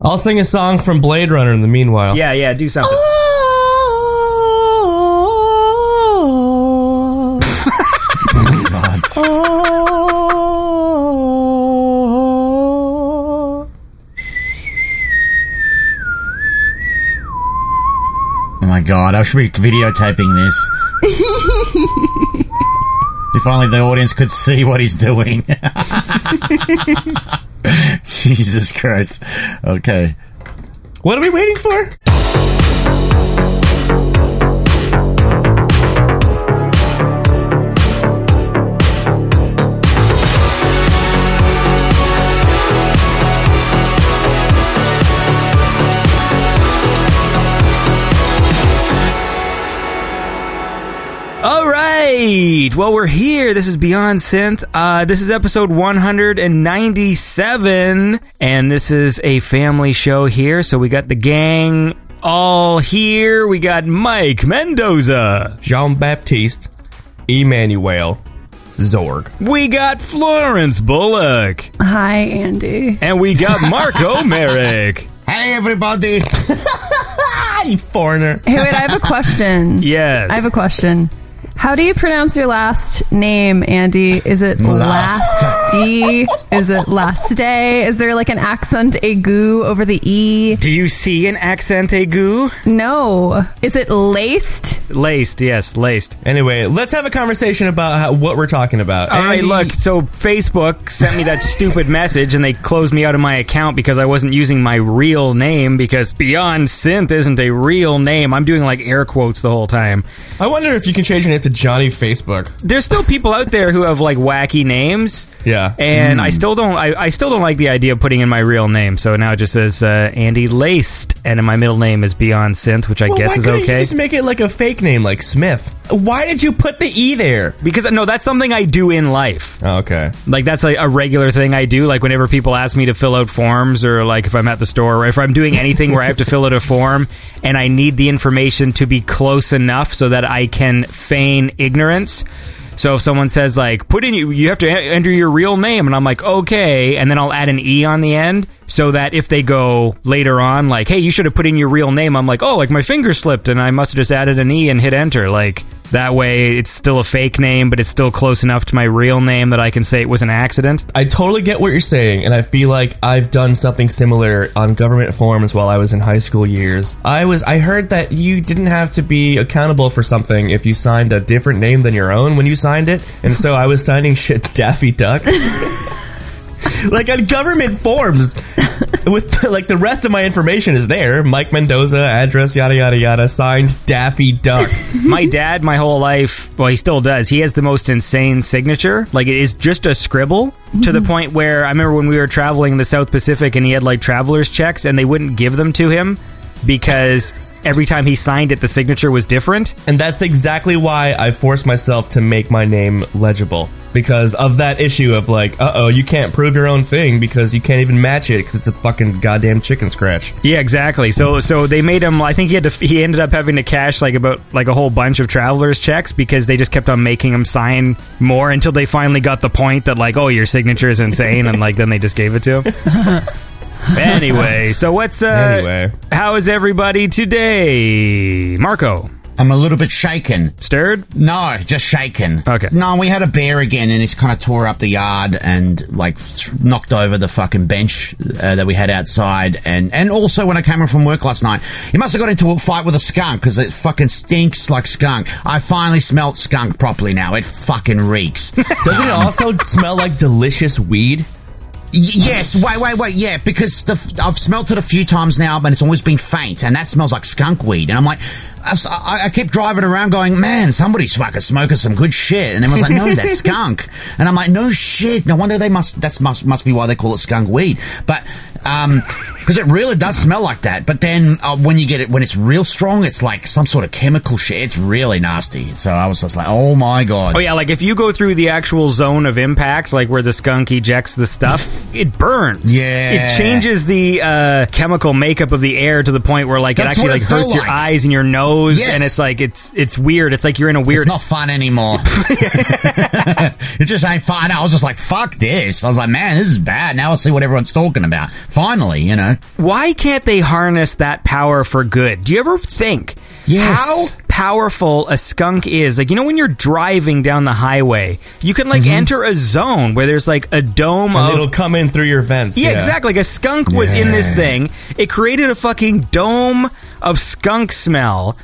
I'll sing a song from Blade Runner in the meanwhile. Yeah, yeah, do something. Oh God. Oh. oh my god, I should be videotaping this. if only the audience could see what he's doing. Jesus Christ. Okay. What are we waiting for? Right. Well, we're here. This is Beyond Synth. Uh, this is episode 197, and this is a family show here. So we got the gang all here. We got Mike Mendoza. Jean Baptiste, Emmanuel, Zorg. We got Florence Bullock. Hi, Andy. And we got Marco Merrick. Hey, everybody. you foreigner. Hey, wait, I have a question. Yes. I have a question. How do you pronounce your last name, Andy? Is it Lasty? Is it last day? Is there like an accent aigu over the E? Do you see an accent aigu? No. Is it laced? Laced, yes, laced. Anyway, let's have a conversation about how, what we're talking about. All right, Andy- look. So Facebook sent me that stupid message, and they closed me out of my account because I wasn't using my real name. Because Beyond Synth isn't a real name. I'm doing like air quotes the whole time. I wonder if you can change your name to Johnny Facebook. There's still people out there who have like wacky names, Yeah. and I still don't. I, I still don't like the idea of putting in my real name. So now it just says uh, Andy Laced, and my middle name is Beyond Synth, which I Well, guess why is couldn't you okay. just make it like a fake name, like Smith? Why did you put the E there? Because no, that's something I do in life. Oh, okay. Like that's like a regular thing I do. Like whenever people ask me to fill out forms, or like if I'm at the store, or if I'm doing anything where I have to fill out a form, and I need the information to be close enough so that I can feign ignorance. So if someone says like put in you you have to enter your real name, and I'm like okay, and then I'll add an e on the end so that if they go later on like hey you should have put in your real name, I'm like oh like my finger slipped and I must have just added an e and hit enter like. That way, it's still a fake name, but it's still close enough to my real name that I can say it was an accident. I totally get what you're saying, and I feel like I've done something similar on government forms while I was in high school years. I was I heard that you didn't have to be accountable for something if you signed a different name than your own when you signed it, and so I was signing shit Daffy Duck. like on government forms with like the rest of my information is there mike mendoza address yada yada yada signed daffy duck my dad, my whole life, well, he still does. He has the most insane signature. Like it is just a scribble to the mm-hmm. point where I remember when we were traveling in the South Pacific and he had like traveler's checks and they wouldn't give them to him because every time he signed it, the signature was different. And that's exactly why I forced myself to make my name legible. Because of that issue of like, uh oh, you can't prove your own thing because you can't even match it because it's a fucking goddamn chicken scratch. Yeah, exactly. So so they made him. I think he had to. He ended up having to cash like about like a whole bunch of travelers checks because they just kept on making him sign more until they finally got the point that like, oh, your signature is insane, and like then they just gave it to him. anyway, so what's uh? Anyway. how is everybody today, Marco? I'm a little bit shaken. Stirred? No, just shaken. Okay. No, we had a bear again, and he's kind of tore up the yard and like th- knocked over the fucking bench uh, that we had outside. And and also when I came home from work last night, he must have got into a fight with a skunk because it fucking stinks like skunk. I finally smelt skunk properly now. It fucking reeks. Doesn't it also smell like delicious weed? Yes, wait, wait, wait, yeah, because the, I've smelt it a few times now, but it's always been faint, and that smells like skunk weed. And I'm like, I keep driving around going, man, somebody's fucking smoking some good shit. And everyone's like, no, that's skunk. And I'm like, no shit. No wonder they must. That's must must be why they call it skunk weed. But um, because it really does smell like that. But then uh, when you get it, when it's real strong, it's like some sort of chemical shit. It's really nasty. So I was just like, oh my god. Oh yeah, like if you go through the actual zone of impact, like where the skunk ejects the stuff, it burns. Yeah. it changes the uh, chemical makeup of the air to the point where like That's it actually like it felt hurts your eyes and your nose, Yes. and it's like it's it's weird. It's like you're in a weird. It's not fun anymore. it just ain't fun. I was just like, fuck this. I was like, man, this is bad. Now I see what everyone's talking about. Finally, you know. Why can't they harness that power for good? Do you ever think Yes. how powerful a skunk is? Like, you know, when you're driving down the highway, you can like mm-hmm. enter a zone where there's like a dome And of it'll come in through your vents. Yeah, exactly. Like a skunk was in this thing. It created a fucking dome of skunk smell.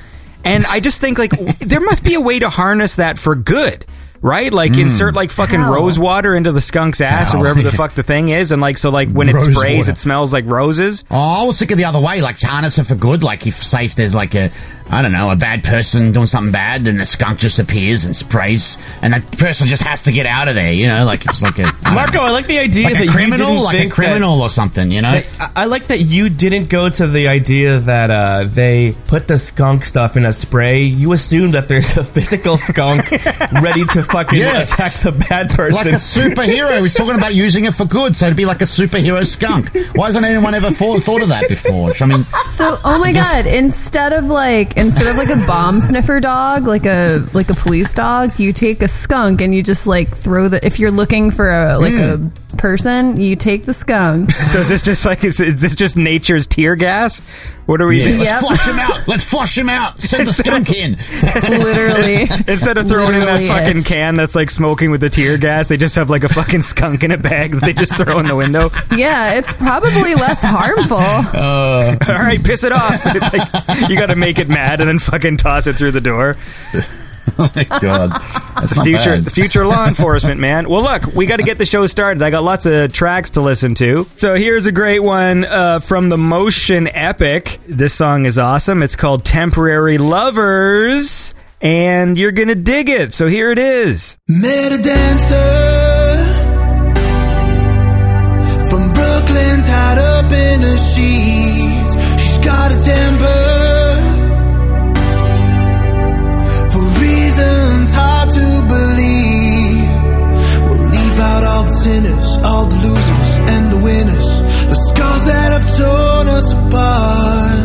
And I just think like there must be a way to harness that for good. Right? Like insert hmm. like fucking How? rose water into the skunk's ass How? or wherever the fuck the thing is and like so like when it Rose sprays water. it smells like roses. Oh, I was thinking the other way, like harness it for good. Like if, say, if there's like a, I don't know, a bad person doing something bad, then the skunk just appears and sprays, and that person just has to get out of there. You know, like it's like a I Marco, know, I like the idea like that a you criminal, didn't like a think that- criminal or something. You know, I- I like that you didn't go to the idea that uh, they put the skunk stuff in a spray. You assume that there's a physical skunk ready to fucking Yes. attack the bad person, like a superhero. He's talking about using it for good, so it'd be like a superhero skunk. Why hasn't anyone ever thought, thought of that before? I mean, So, oh my guess- god! Instead of like, instead of like a bomb sniffer dog, like a like a police dog, you take a skunk and you just like throw the. If you're looking for a like Hmm. a person, you take the skunk. So is this just like is, is this just nature's tear gas? What are we yeah, doing? let's Yep. flush him out. Let's flush him out. Send the skunk in. Literally, Instead of throwing in that fucking it. can that's like smoking with the tear gas, they just have like a fucking skunk in a bag that they just throw in the window. yeah, it's probably less harmful. All right, piss it off. It's like, you got to make it mad and then fucking toss it through the door. oh my god, that's not Future, bad. the future law enforcement, man. Well, look, we got to get the show started. I got lots of tracks to listen to. So here's a great one uh, from the Motion Epic. This song is awesome. It's called "Temporary Lovers." And you're gonna dig it. So here it is. Met a dancer from Brooklyn, tied up in the sheets. She's got a temper all the losers, and the winners. The scars that have torn us apart.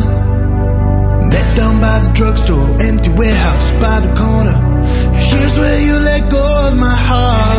Met down by the drugstore, empty warehouse by the corner. Here's where you let go of my heart.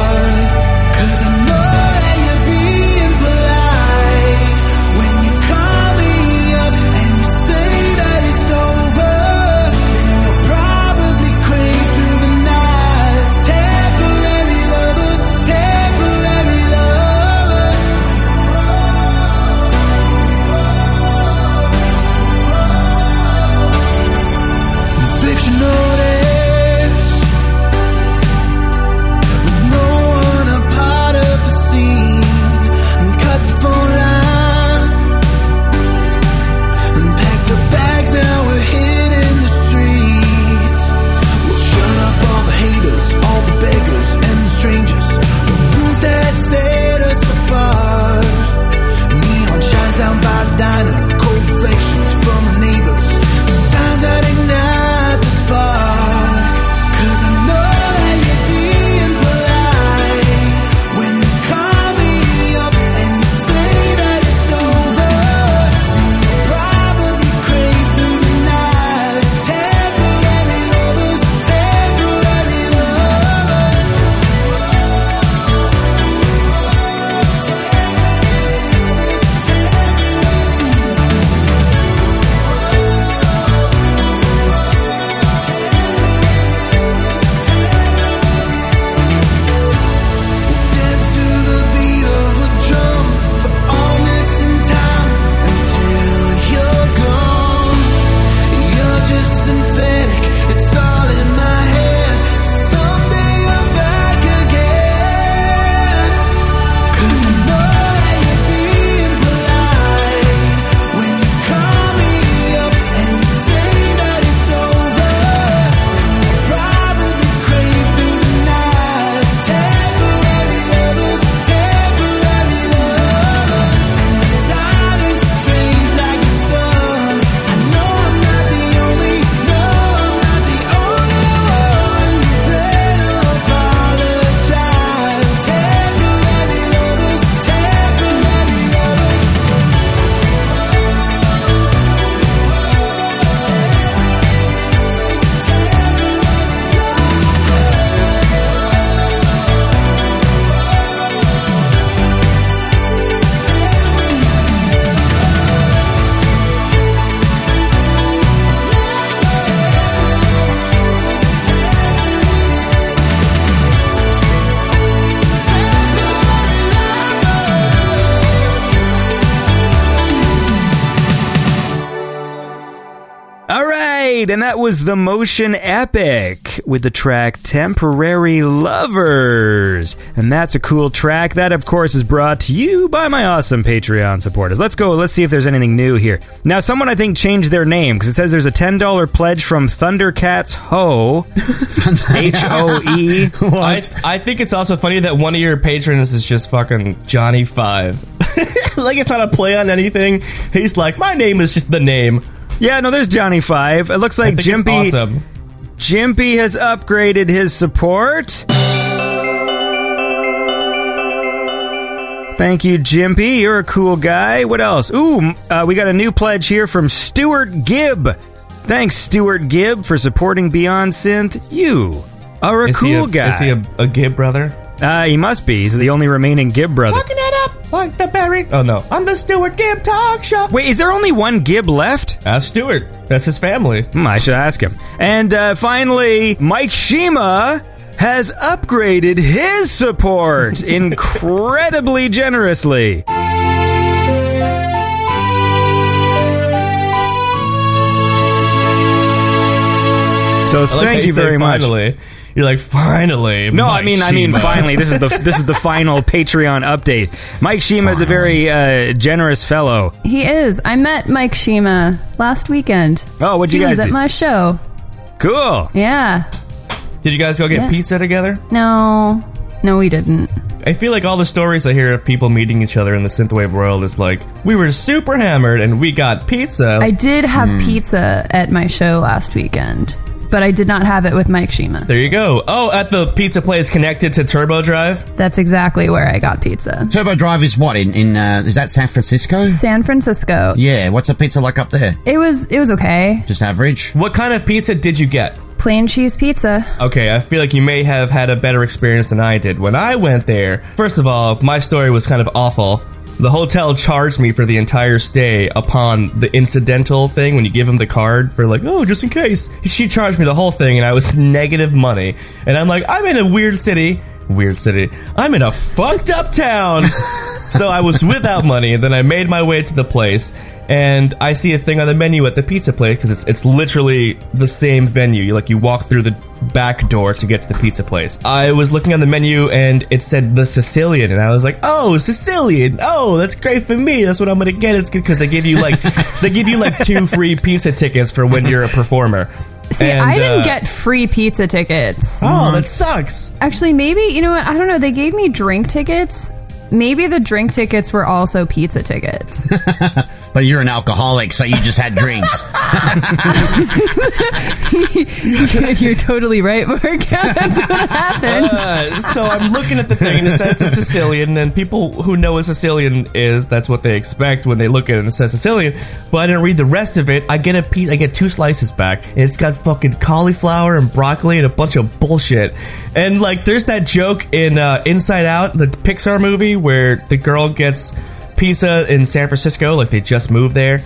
That was the Motion Epic with the track Temporary Lovers. And that's a cool track. That, of course, is brought to you by my awesome Patreon supporters. Let's go. Let's see if there's anything new here. Now, someone I think changed their name because it says there's a $10 pledge from Thundercats Ho. H O E. I, I think it's also funny that one of your patrons is just fucking Johnny Five. like it's not a play on anything. He's like, my name is just the name. Yeah, no, there's Johnny Five. It looks like think it's Jimpy. awesome. Jimpy has upgraded his support. Thank you, Jimpy. You're a cool guy. What else? Ooh, uh, we got a new pledge here from Stuart Gibb. Thanks, Stuart Gibb, for supporting Beyond Synth. You are a Is cool he a, guy. Is he a, a Gibb brother? uh, he must be. He's the only remaining Gibb brother. Talking it up like the Barry. Oh no, on the Stewart Gibb Talk Show. Wait, is there only one Gibb left? Ask Stewart. That's his family. Hmm, I should ask him. And uh, finally, Mike Shima has upgraded his support incredibly generously. So I like thank you say very much. Finally, you're like finally. No, I Mike mean, I mean, finally, this is the this is the final Patreon update. Mike Shima is a very uh, generous fellow. He is. I met Mike Shima last weekend. Oh, what'd you he guys was at do? my show. Cool. Yeah. Did you guys go get Yeah. pizza together? No. No, we didn't. I feel like all the stories I hear of people meeting each other in the synthwave world is like, we were super hammered and we got pizza. I did have pizza at my show last weekend, but I did not have it with Mike Shima. there you go. Oh, at the pizza place connected to Turbo Drive. That's exactly where I got pizza. Turbo Drive is what in in uh, is that San Francisco? San Francisco. Yeah, what's a pizza like up there? It was it was okay. Just average. What kind of pizza did you get? Plain cheese pizza. Okay, I feel like you may have had a better experience than I did. When I went there, first of all, my story was kind of awful. The hotel charged me for the entire stay upon the incidental thing when you give them the card for like, oh, just in case. She charged me the whole thing and I was negative money. And I'm like, I'm in a weird city. Weird city. I'm in a fucked up town. so I was without money and then I made my way to the place and I see a thing on the menu at the pizza place because it's it's literally the same venue. You like you walk through the back door to get to the pizza place. I was looking on the menu and it said the Sicilian, and I was like, "Oh, Sicilian! Oh, that's great for me. That's what I'm gonna get." It's good because they give you like they give you like two free pizza tickets for when you're a performer. See, And, I didn't uh, get free pizza tickets. Oh, that sucks. Actually, maybe you know what? I don't know. They gave me drink tickets. Maybe the drink tickets were also pizza tickets. But you're an alcoholic, so you just had drinks. You're totally right, Mark. That's what happened. Uh, so I'm looking at the thing and it says the Sicilian, and people who know what Sicilian is, that's what they expect when they look at it and it says Sicilian. But I didn't read the rest of it. I get a piece, I get two slices back, and it's got fucking cauliflower and broccoli and a bunch of bullshit. And like, there's that joke in uh, Inside Out, the Pixar movie, where the girl gets pizza in San Francisco, like they just moved there.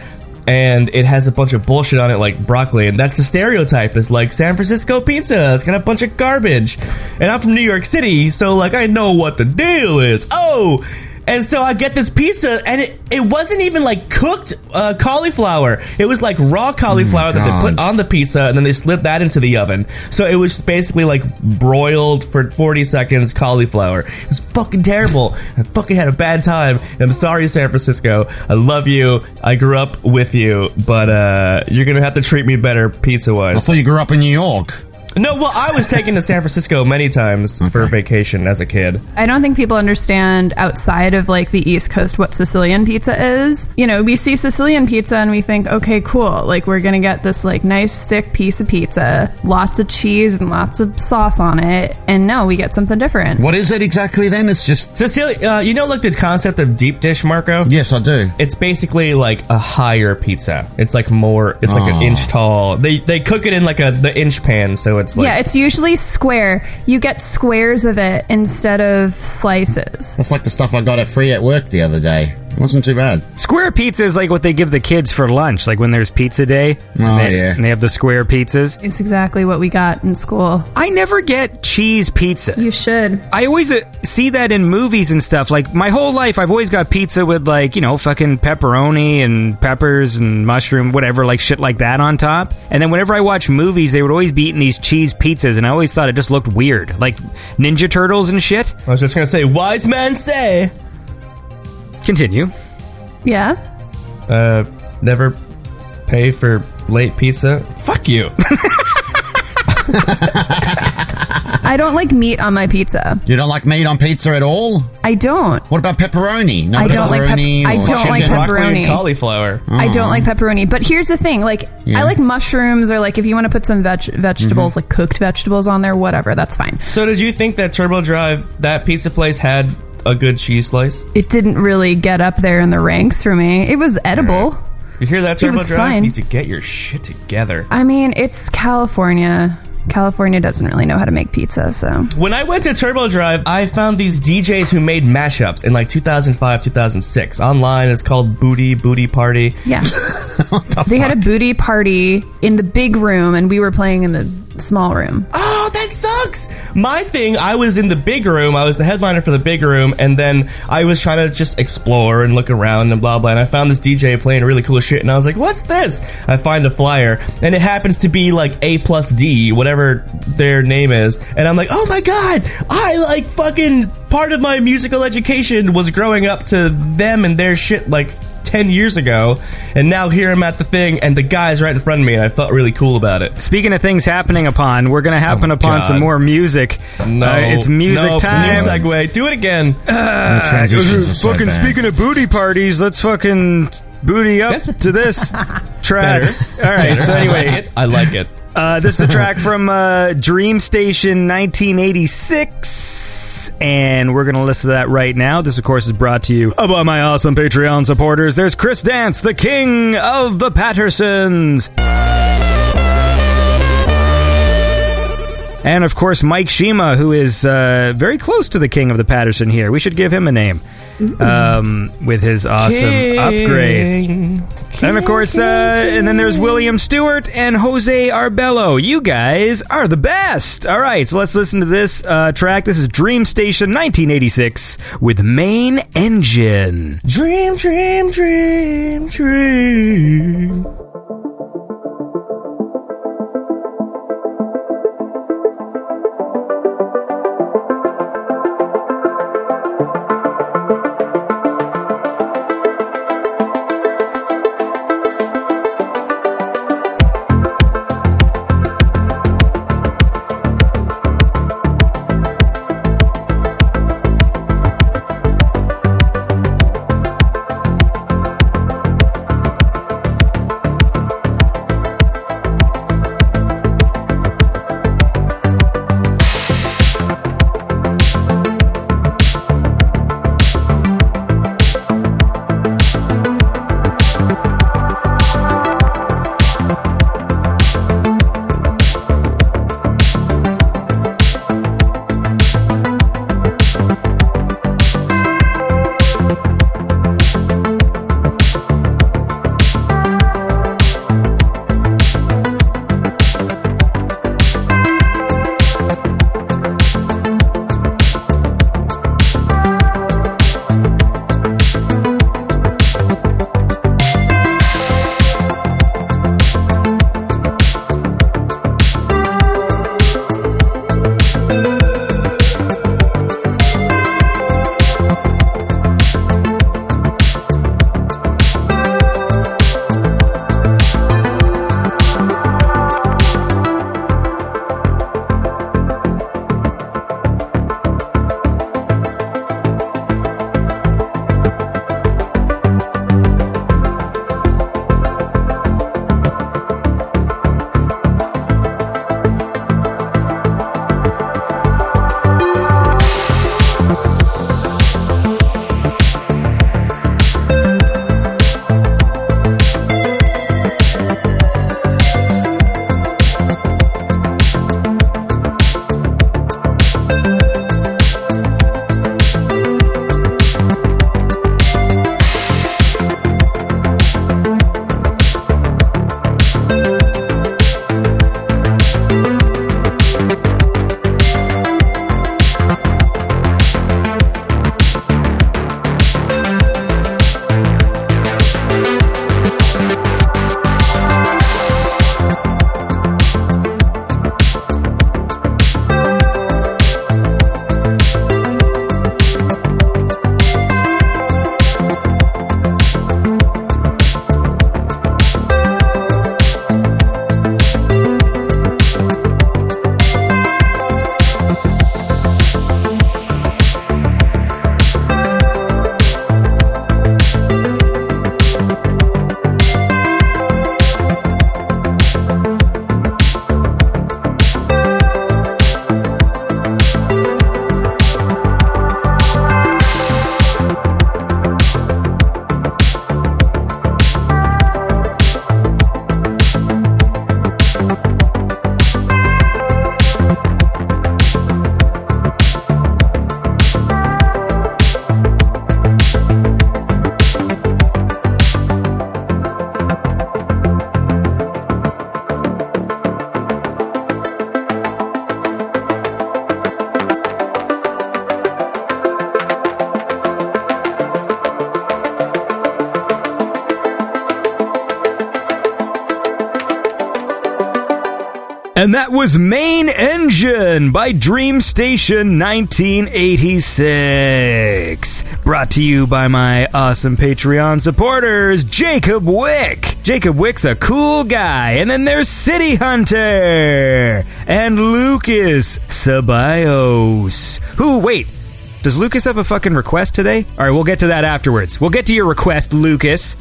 And it has a bunch of bullshit on it, like broccoli, and that's the stereotype. Is like San Francisco pizza. It's got a bunch of garbage, and I'm from New York City, so like I know what the deal is. Oh, and so I get this pizza, and it, it wasn't even like cooked uh, cauliflower. It was like raw cauliflower that they put on the pizza, and then they slipped that into the oven. So it was just basically like broiled for 40 seconds cauliflower. It's fucking terrible. I fucking had a bad time. And I'm sorry, San Francisco. I love you. I grew up with you, but uh, you're gonna have to treat me better pizza wise. I thought you grew up in New York. No, well, I was taken to San Francisco many times for vacation as a kid. I don't think people understand outside of like the East Coast what Sicilian pizza is. You know, we see Sicilian pizza and we think, okay, cool. Like we're gonna get this like nice thick piece of pizza, lots of cheese and lots of sauce on it. And no, we get something different. What is it exactly then? It's just. Sicilian. uh, you know, like the concept of deep dish, Marco? Yes, I do. It's basically like a higher pizza. It's like more. It's like an Oh. inch tall. They they cook it in like a the inch pan, so it's like yeah, it's usually square. You get squares of it instead of slices. That's like the stuff I got at free at work the other day. It wasn't too bad. Square pizza is like what they give the kids for lunch, like when there's pizza day. Oh, and they, yeah. And they have the square pizzas. It's exactly what we got in school. I never get cheese pizza. You should. I always uh, see that in movies and stuff. Like my whole life, I've always got pizza with like you know fucking pepperoni and peppers and mushroom, whatever, like shit like that on top. And then whenever I watch movies, they would always be eating these cheese pizzas, and I always thought it just looked weird, like Ninja Turtles and shit. I was just gonna say, wise men say, Continue. Yeah. uh, never pay for late pizza. Fuck you. I don't like meat on my pizza. You don't like meat on pizza at all? I don't. What about pepperoni? No I don't like pep- pepperoni I don't like chicken? pepper- Broccoli and Pepperoni. cauliflower. I don't like pepperoni. But here's the thing: like, Yeah. I like mushrooms, or like if you want to put some veg- vegetables, Mm-hmm. like cooked vegetables on there, whatever. That's fine. So did you think that Turbo Drive, that pizza place, had a good cheese slice? It didn't really get up there in the ranks for me. It was edible. You hear that, Turbo Drive? fine. You need to get your shit together. I mean, it's California. California doesn't really know how to make pizza, so When I went to Turbo Drive, I found these DJs who made mashups in like 2005, 2006. Online, it's called Booty, Booty Party. yeah. they had a booty party in the big room, and we were playing in the small room. Oh, that sucks. My thing, I was in the big room. I was the headliner for the big room, and then I was trying to just explore and look around and blah blah. And I found this DJ playing really cool shit, and I was like, "What's this?" I find a flyer, and it happens to be like A plus D, whatever their name is, and I'm like, "Oh my god!" I like fucking part of my musical education was growing up to them and their shit like. 10 years ago, and now here I'm at the thing, and the guy's right in front of me, and I felt really cool about it. Speaking of things happening upon, we're gonna happen Oh, upon God. some more music. No, Uh, it's music no, time. New segue. Do it again. The transitions are so fucking bad. speaking of booty parties, let's fucking booty up That's- to this track. Better. All right. So I like anyway, it. I like it. uh, this is a track from uh, Dream Station 1986. And we're going to listen to that right now. This, of course, is brought to you by my awesome Patreon supporters. There's Chris Dance, the king of the Patreons. And of course, Mike Shima, who is uh, very close to the king of the Patterson here. We should give him a name um, with his awesome upgrade. And of course, uh, and then there's William Stewart and Jose Arbello. You guys are the best. All right, so let's listen to this uh, track. This is Dream Station 1986 with Main Engine. Dream, dream, dream, dream. And that was Main Engine by Dream Station 1986. Brought to you by my awesome Patreon supporters, Jacob Wick. Jacob Wick's a cool guy. And then there's City Hunter and Lucas Ceballos. Who, wait, does Lucas have a fucking request today? All right, we'll get to that afterwards. We'll get to your request, Lucas.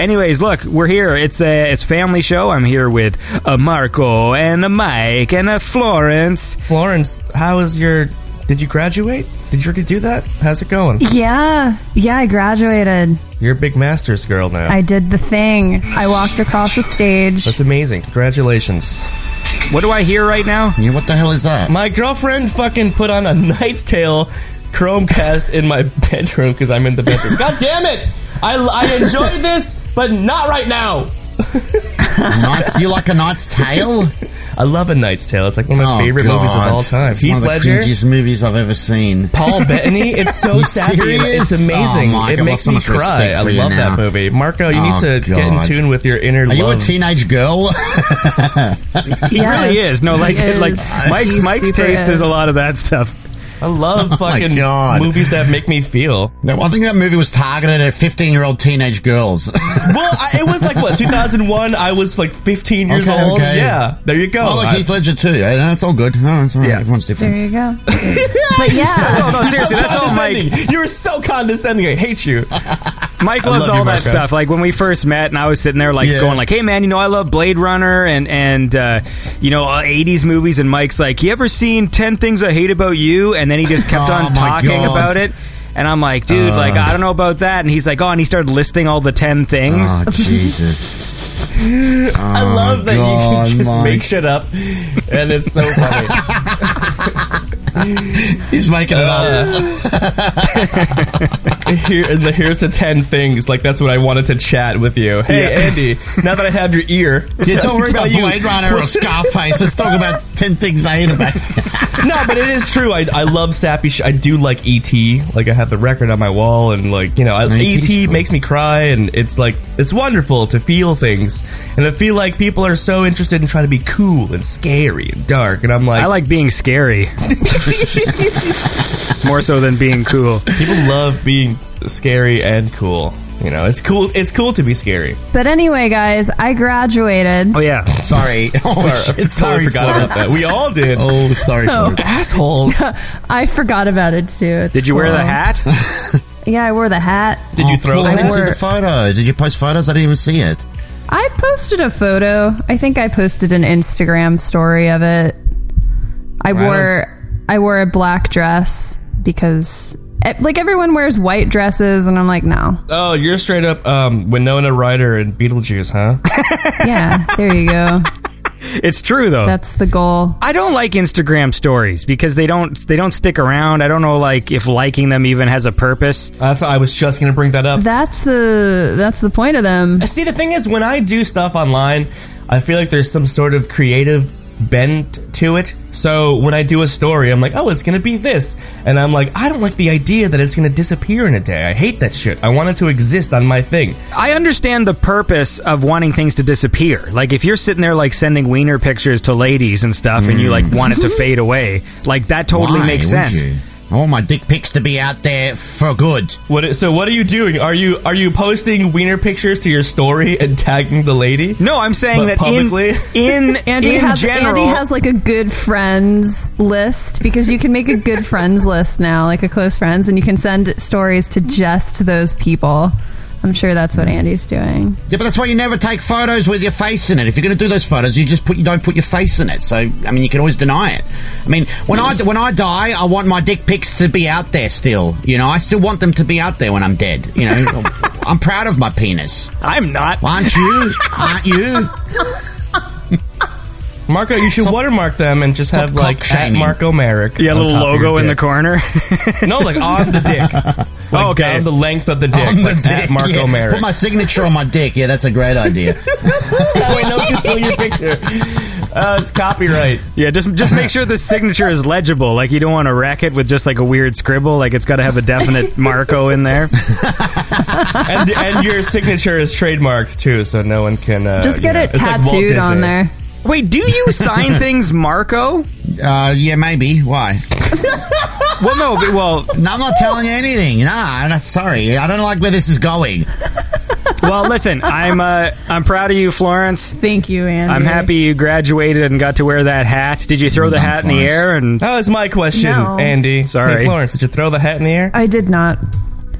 Anyways, look, we're here. It's a it's family show. I'm here with a Marco and a Mike and a Florence. Florence, how is your? Did you graduate? Did you already do that? How's it going? Yeah, yeah, I graduated. You're a big masters girl now. I did the thing. I walked across the stage. That's amazing. Congratulations. What do I hear right now? Yeah, what the hell is that? My girlfriend fucking put on a Knight's Tale Chromecast in my bedroom because I'm in the bedroom. God damn it! I, I enjoy this, but not right now. Knights, you like a Knight's Tale? I love A Knight's Tale. It's like one of my Oh, favorite movies of all time. It's Heath one of the Ledger, cringiest movies I've ever seen. Paul Bettany. It's so You sappy. serious? It's amazing. Oh, my it God, makes so me much cry. respect I for you love now. that movie. Marco, you Oh, need to get in God. tune with your inner Are you love. a teenage girl? He Yes, really is. No, like he like is. Mike's He Mike's super taste is is. a lot of that stuff. I love Oh fucking God. movies that make me feel. no, I think that movie was targeted at 15 year old teenage girls. Well, I, it was like what 2001. I was like 15 years Okay, old. okay. Yeah, there you go. I like I- Heath Ledger too. Yeah, that's all good. Oh, no, it's all right. Yeah. Everyone's different. There you go. but yeah, No, no, seriously, so that's all Mike. You're so condescending. I hate you. Mike loves love you, all that Marco. stuff. Like when we first met, and I was sitting there, like Yeah. going, like, "Hey, man, you know, I love Blade Runner and and uh, you know, uh, '80s movies." And Mike's like, "You ever seen Ten Things I Hate About You?" And then he just kept Oh, on talking God. about it. And I'm like, dude, like I don't know about that. And he's like, oh, and he started listing all the ten things. Oh, Jesus. I love that God, you can just Mike. make shit up, and it's so funny. He's making it up. Here, here's the ten things. Like that's what I wanted to chat with you. Hey, Yeah. Andy. Now that I have your ear, Yeah, don't worry about you- Blade Runner or Scarface. Let's talk about 10 things I hate about no, but it is true. I, I love sappy. Sh- I do like ET. Like I have the record on my wall, and like you know, I, ET cool. makes me cry, and it's like it's wonderful to feel things, and I feel like people are so interested in trying to be cool and scary and dark, and I'm like, I like being scary more so than being cool. people love being scary and cool. You know, it's cool. It's cool to be scary. but anyway, guys, I graduated. Oh yeah, Sorry. Oh, shit. Sorry, Totally forgot about that. We all did. Oh, sorry, Florence. Assholes. I forgot about it too. It's did you wear the hat? Yeah, I wore the hat. Did you throw oh, cool. I didn't see the photos. Did you post photos? I didn't even see it. I posted a photo. I think I posted an Instagram story of it. I Right wore I wore a black dress because eh, like everyone wears white dresses and I'm like, no. Oh, you're straight up um, Winona Ryder and Beetlejuice, huh? Yeah, there you go. It's true though. That's the goal. I don't like Instagram stories because they don't they don't stick around. I don't know like if liking them even has a purpose. I thought I was just gonna bring that up. That's the that's the point of them. See, the thing is, when I do stuff online, I feel like there's some sort of creative bent to it. So when I do a story, I'm like, oh, it's gonna be this, and I'm like, I don't like the idea that it's gonna disappear in a day. I hate that shit. I want it to exist on my thing. I understand the purpose of wanting things to disappear. Like if you're sitting there like sending wiener pictures to ladies and stuff and you like want it to fade away, like that totally Why makes would sense. you? I want my dick pics to be out there for good. What? So what are you doing? Are you are you posting wiener pictures to your story and tagging the lady? No, I'm saying But that publicly? in in Andy in has general Andy has like a good friends list because you can make a good friends list now, like a close friends, and you can send stories to just those people. I'm sure that's what Andy's doing. Yeah, but that's why you never take photos with your face in it. If you're going to do those photos, you just put you don't put your face in it. So I mean, you can always deny it. I mean, when I when I die, I want my dick pics to be out there still. You know, I still want them to be out there when I'm dead. You know, I'm proud of my penis. I'm not. Aren't you? Aren't you? Marco, you should watermark them and just have like at cock-shaming. Marco Merrick. Yeah, a on little top of logo in the dick. corner. No, like on the dick. Like Oh, okay. down the length of the dick. On the like at dick, Marco yeah. Merrick. Put my signature on my dick. Yeah, that's a great idea. that way no one can steal your picture. Uh, it's copyright. yeah, just just make sure the signature is legible. Like you don't want to wreck it with just like a weird scribble. Like it's got to have a definite Marco in there. And and your signature is trademarked too, so no one can uh, Just you get know, it it's like Walt tattooed on there. Wait, do you sign things, Marco? Uh, yeah, maybe. Why? Well, no. but- Well, No, I'm not telling you anything. Nah, no, sorry. I don't like where this is going. well. Listen, I'm uh, I'm proud of you, Florence. Thank you, Andy. I'm happy you graduated and got to wear that hat. Did you throw the Done, hat in the air? And That was my question, No. Andy. Sorry. Hey, Florence, did you throw the hat in the air? I did not.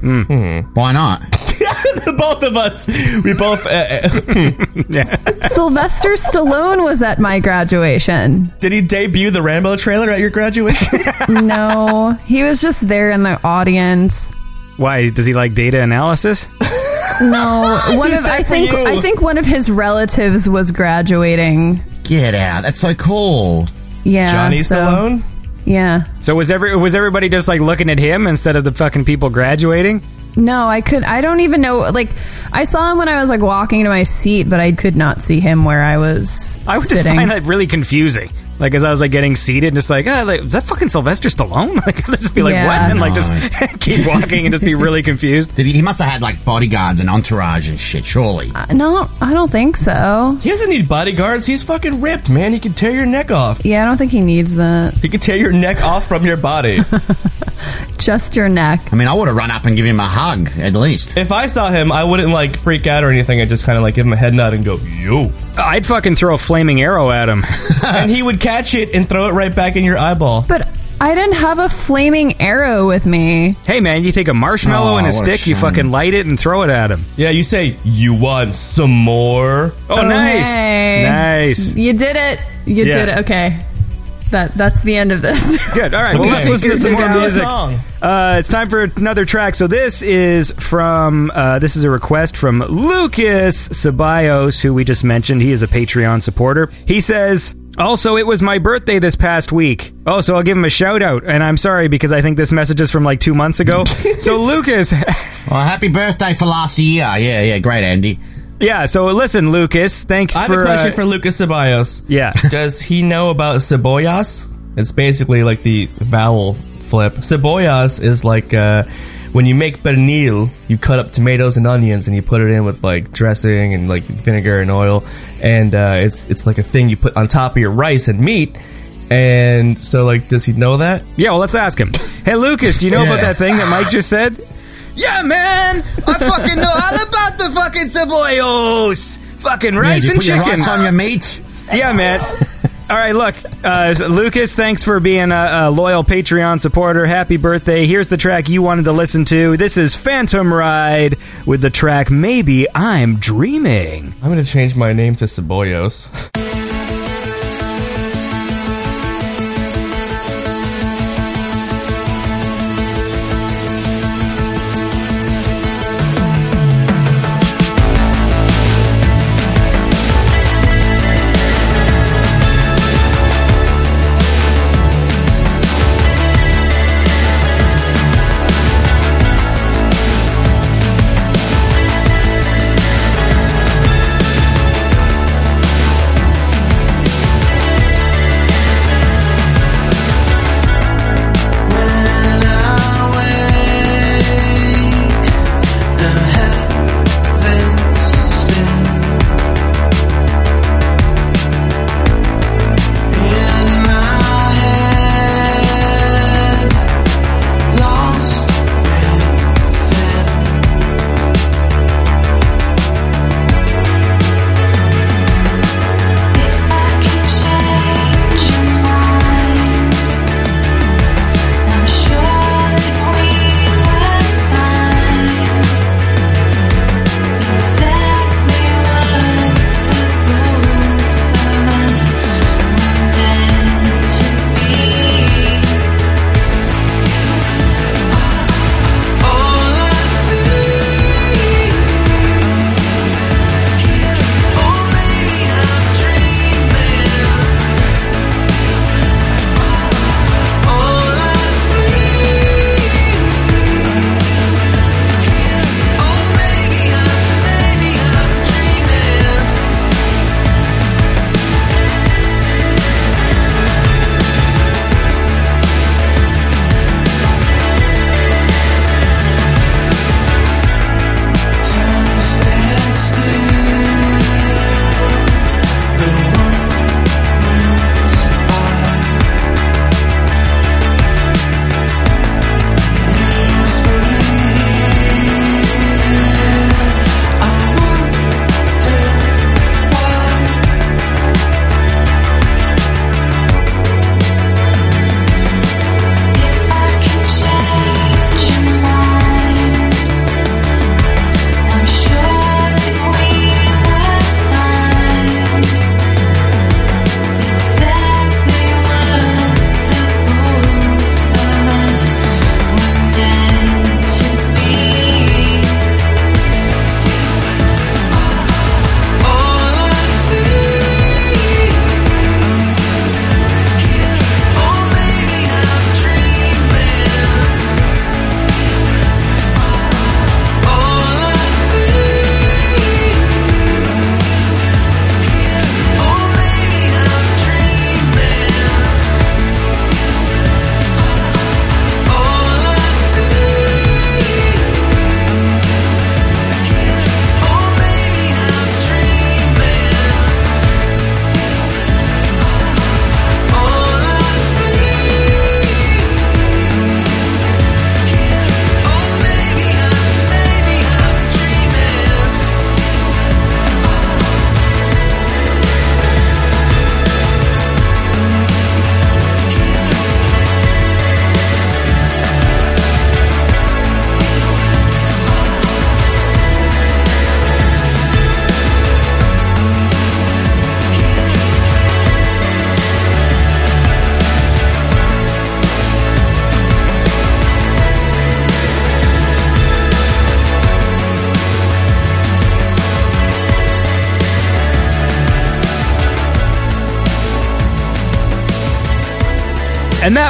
Why not? both of us. We both. Uh, uh, Sylvester Stallone was at my graduation. did he debut the Rambo trailer at your graduation? No, he was just there in the audience. why does he like data analysis? No, one of I think you. I think one of his relatives was graduating. Get out. That's so cool. Yeah, Johnny so- Stallone? Yeah. So was every was everybody just like looking at him instead of the fucking people graduating? No, I could. I don't even know. Like, I saw him when I was like walking to my seat, but I could not see him where I was. I would just sitting. find that really confusing. Like as I was like getting seated, and just like, ah, like is that fucking Sylvester Stallone? Like let's just be like, Yeah. what? And like just keep walking and just be really confused. Did he, he must have had like bodyguards and entourage and shit, surely. No, I don't think so. He doesn't need bodyguards. He's fucking ripped, man. He can tear your neck off. Yeah, I don't think he needs that. He can tear your neck off from your body. Just your neck. I mean, I would have run up and give him a hug, at least. if I saw him, I wouldn't like freak out or anything. I'd just kind of like give him a head nod and go, yo. I'd fucking throw a flaming arrow at him. and he would catch it and throw it right back in your eyeball. But I didn't have a flaming arrow with me. hey man, you take a marshmallow Oh, and a what a stick, you shame. fucking light it and throw it at him. Yeah, you say, you want some more? Oh, nice, hey. nice. You did it. You Yeah. did it. Okay. That that's the end of this. Good. All right. Well, let's listen to some Let's more a music. song. Uh, it's time for another track. So this is from uh, this is a request from Lucas Ceballos, who we just mentioned. He is a Patreon supporter. He says. Also, it was my birthday this past week. Oh, so I'll give him a shout out. And I'm sorry because I think this message is from like two months ago. so, Lucas, Well, happy birthday for last year. Yeah, yeah, great, Andy. yeah, so listen, Lucas, thanks I have for. a question uh, for Lucas Ceballos. Yeah. Does he know about cebollas? It's basically like the vowel flip. Cebollas is like uh, when you make pernil, you cut up tomatoes and onions and you put it in with like dressing and like vinegar and oil, and uh, it's it's like a thing you put on top of your rice and meat. And so, like, does he know that? Yeah, well, let's ask him. Hey, Lucas, do you know about that thing that Mike just said? Yeah, man! I fucking know all about the fucking cebollos! Fucking rice did you and put your chicken. rice on your meat? Yeah, man. All right, look, uh, Lucas, thanks for being a, a loyal Patreon supporter. Happy birthday. Here's the track you wanted to listen to. This is Phantom Ride with the track Maybe I'm Dreaming. I'm gonna change my name to Cebollos.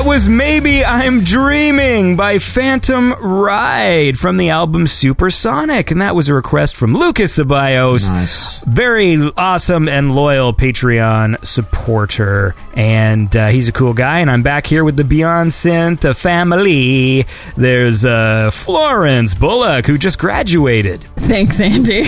that was Maybe I'm Dreaming by Phantom Ride from the album Supersonic. And that was a request from Lucas Ceballos. Nice. Very awesome and loyal Patreon supporter. And uh, he's a cool guy. And I'm back here with the Beyond Synth family. There's uh, Florence Bullock, who just graduated. Thanks, Andy.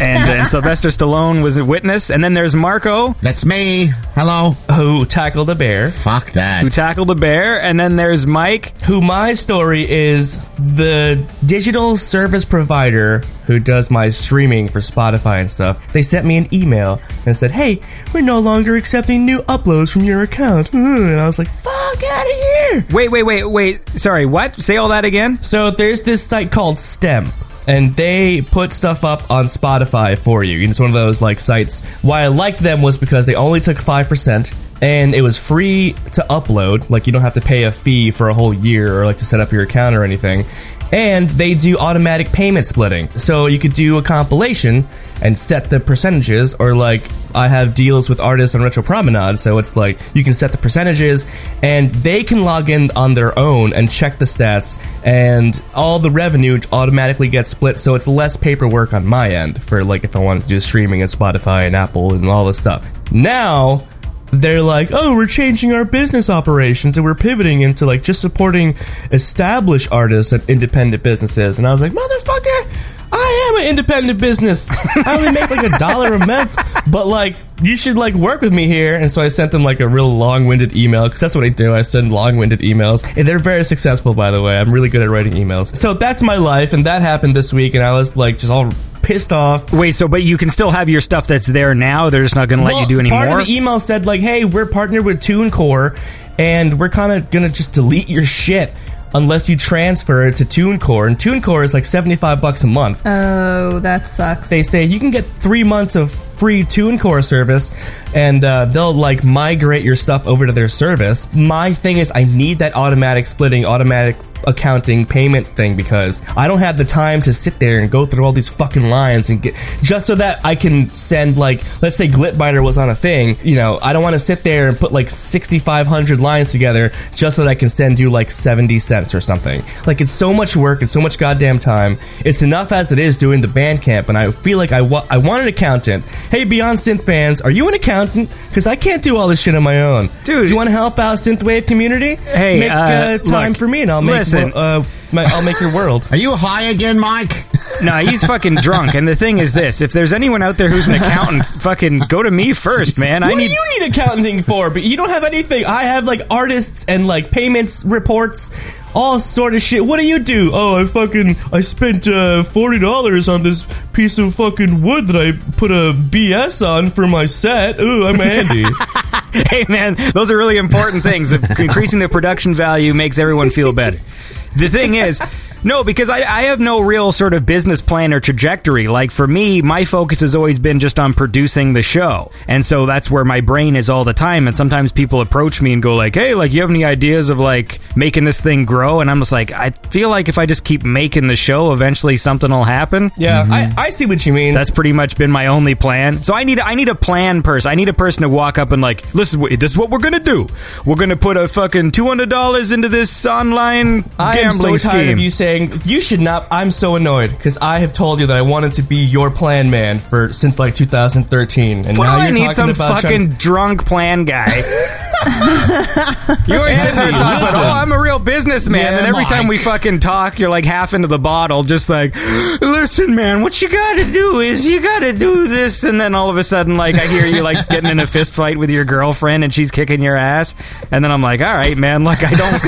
And, and Sylvester Stallone was a witness. And then there's Marco, That's me. Hello. Who tackled a bear? Fuck that. who tackled a bear. And then there's Mike, Who my story is the digital service provider who does my streaming for Spotify and stuff. They sent me an email and said, "Hey, we're no longer accepting new uploads from your account." And I was like, "Fuck out of here!" Wait, wait, wait, wait. Sorry, what? Say all that again? So there's this site called STEM. And they put stuff up on Spotify for you. It's one of those like sites. Why I liked them was because they only took five percent, and it was free to upload. Like you don't have to pay a fee for a whole year or like to set up your account or anything. And they do automatic payment splitting, so you could do a compilation and set the percentages. Or like I have deals with artists on Retro Promenade, so it's like you can set the percentages, and they can log in on their own and check the stats, and all the revenue automatically gets split. So it's less paperwork on my end for like if I wanted to do streaming and Spotify and Apple and all this stuff. Now they're like, oh, we're changing our business operations and we're pivoting into like just supporting established artists and independent businesses. And I was like, motherfucker, I am an independent business. I only make like a dollar a month, but like you should like work with me here. And so I sent them like a real long-winded email because that's what I do. I send long-winded emails, and they're very successful, by the way. I'm really good at writing emails. So that's my life, and that happened this week, and I was like just all pissed off. Wait, so but you can still have your stuff that's there now. They're just not going to let you do any part more. of the email said like, "Hey, we're partnered with TuneCore, and we're kind of gonna just delete your shit unless you transfer it to TuneCore." And TuneCore is like seventy-five bucks a month. Oh, that sucks. they say you can get three months of free TuneCore service, and uh, they'll like migrate your stuff over to their service. My thing is, I need that automatic splitting, automatic accounting payment thing because I don't have the time to sit there and go through all these fucking lines and get just so that I can send like let's say Glitbiter was on a thing, you know, I don't want to sit there and put like 6500 lines together just so that I can send you like 70 cents or something. Like it's so much work and so much goddamn time. It's enough as it is doing the Bandcamp and I feel like I wa- I want an accountant. Hey Beyond Synth fans, are you an accountant? Cuz I can't do all this shit on my own. Dude. do you want to help out synthwave community? Hey, make uh, uh, time look, for me and I'll make listen. uh, my, I'll make your world. Are you high again, Mike? no, he's fucking drunk. And the thing is this: if there's anyone out there who's an accountant, fucking go to me first, man. I what need. do you need accounting for? But you don't have anything. I have like artists and like payments reports, all sort of shit. What do you do? Oh, I fucking I spent uh, forty dollars on this piece of fucking wood that I put a BS on for my set. Ooh, I'm handy. hey, man, those are really important things. Increasing the production value makes everyone feel better. The thing is, no, because I, I have no real sort of business plan or trajectory. Like for me, my focus has always been just on producing the show. And so that's where my brain is all the time. And sometimes people approach me and go like, hey, like you have any ideas of like making this thing grow? And I'm just like, I feel like if I just keep making the show, eventually something will happen. yeah, I, mm-hmm. I see what you mean. That's pretty much been my only plan. So I need I need a plan person. I need a person to walk up and like, listen, this is what we're gonna do. We're gonna put a fucking two hundred dollars into this online gambling so scheme. you saying you should not. I'm so annoyed because I have told you that I wanted to be your plan man for since like 2013, and What now do I you're need talking some about fucking trying- drunk plan guy? you always sit there talking about, oh, I'm a real businessman. Yeah, and every time we fucking talk, you're like half into the bottle, just like, listen, man, what you gotta do is you gotta do this. And then all of a sudden, like, I hear you like getting in a fist fight with your girlfriend and she's kicking your ass. And then I'm like, all right, man, look, I don't,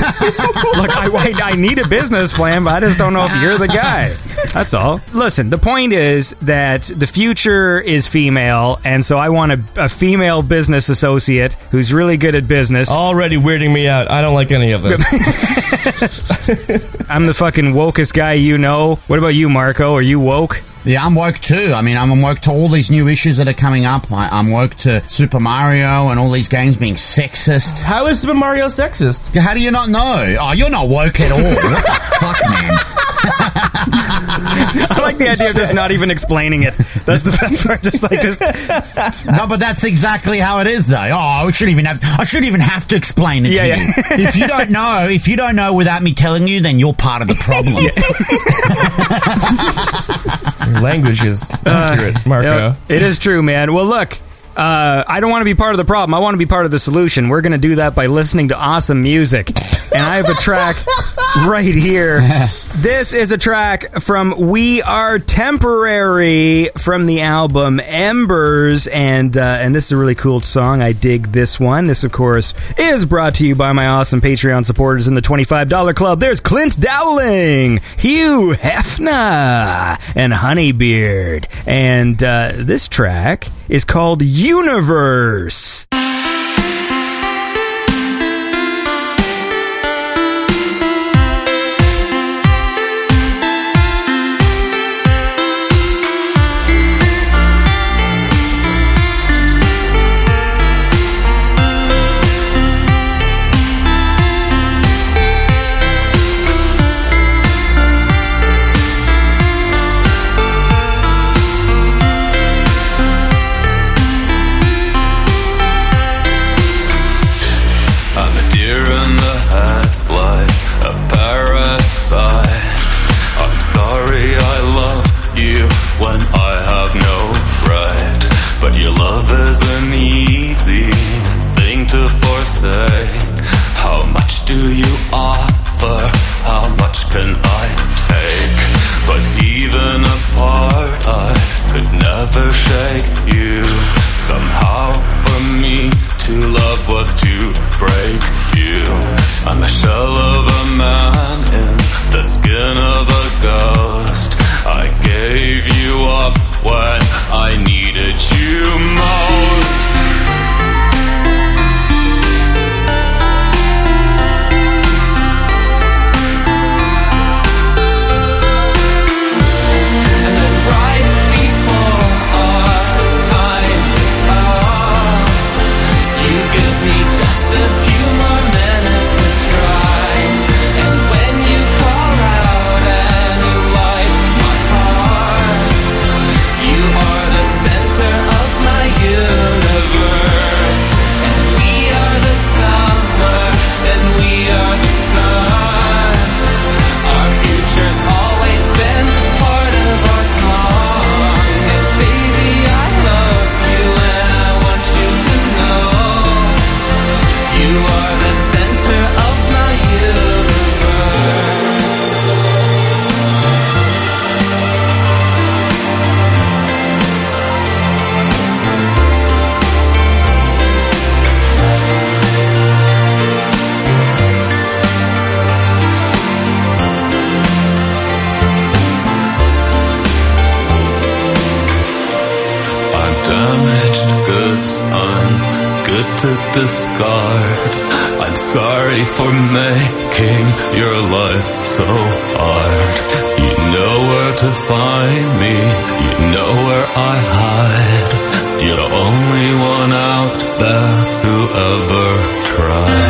look, I, I, I need a business plan, but I just don't know if you're the guy. That's all. Listen, the point is that the future is female, and so I want a, a female business associate who's really good at business. already weirding me out. I don't like any of this. I'm the fucking wokest guy you know. What about you, Marco? Are you woke? Yeah, I'm woke too. I mean, I'm woke to all these new issues that are coming up. I, I'm woke to Super Mario and all these games being sexist. How is Super Mario sexist? How do you not know? Oh, you're not woke at all. what the fuck, man? I like the idea of just not even explaining it. That's the best part. Just like just No, but that's exactly how it is, though. Oh, I shouldn't even have. I shouldn't even have to explain it Yeah, to yeah. you. if you don't know, if you don't know without me telling you, then you're part of the problem. Your language is accurate, Marco. Yeah, it is true, man. Well, look. Uh, I don't want to be part of the problem. I want to be part of the solution. We're going to do that by listening to awesome music. And I have a track right here. This is a track from We Are Temporary from the album Embers, and uh, and this is a really cool song. I dig this one. This, of course, is brought to you by my awesome Patreon supporters in the twenty five dollar club. There's Clint Dowling, Hugh Hefner, and Honeybeard, and uh, this track is called Universe. Could never shake you. Somehow, for me to love was to break you. I'm a shell of a man in the skin of a ghost. I gave you up when I needed you most. Discard. I'm sorry for making your life so hard. You know where to find me, you know where I hide. You're the only one out there who ever tried.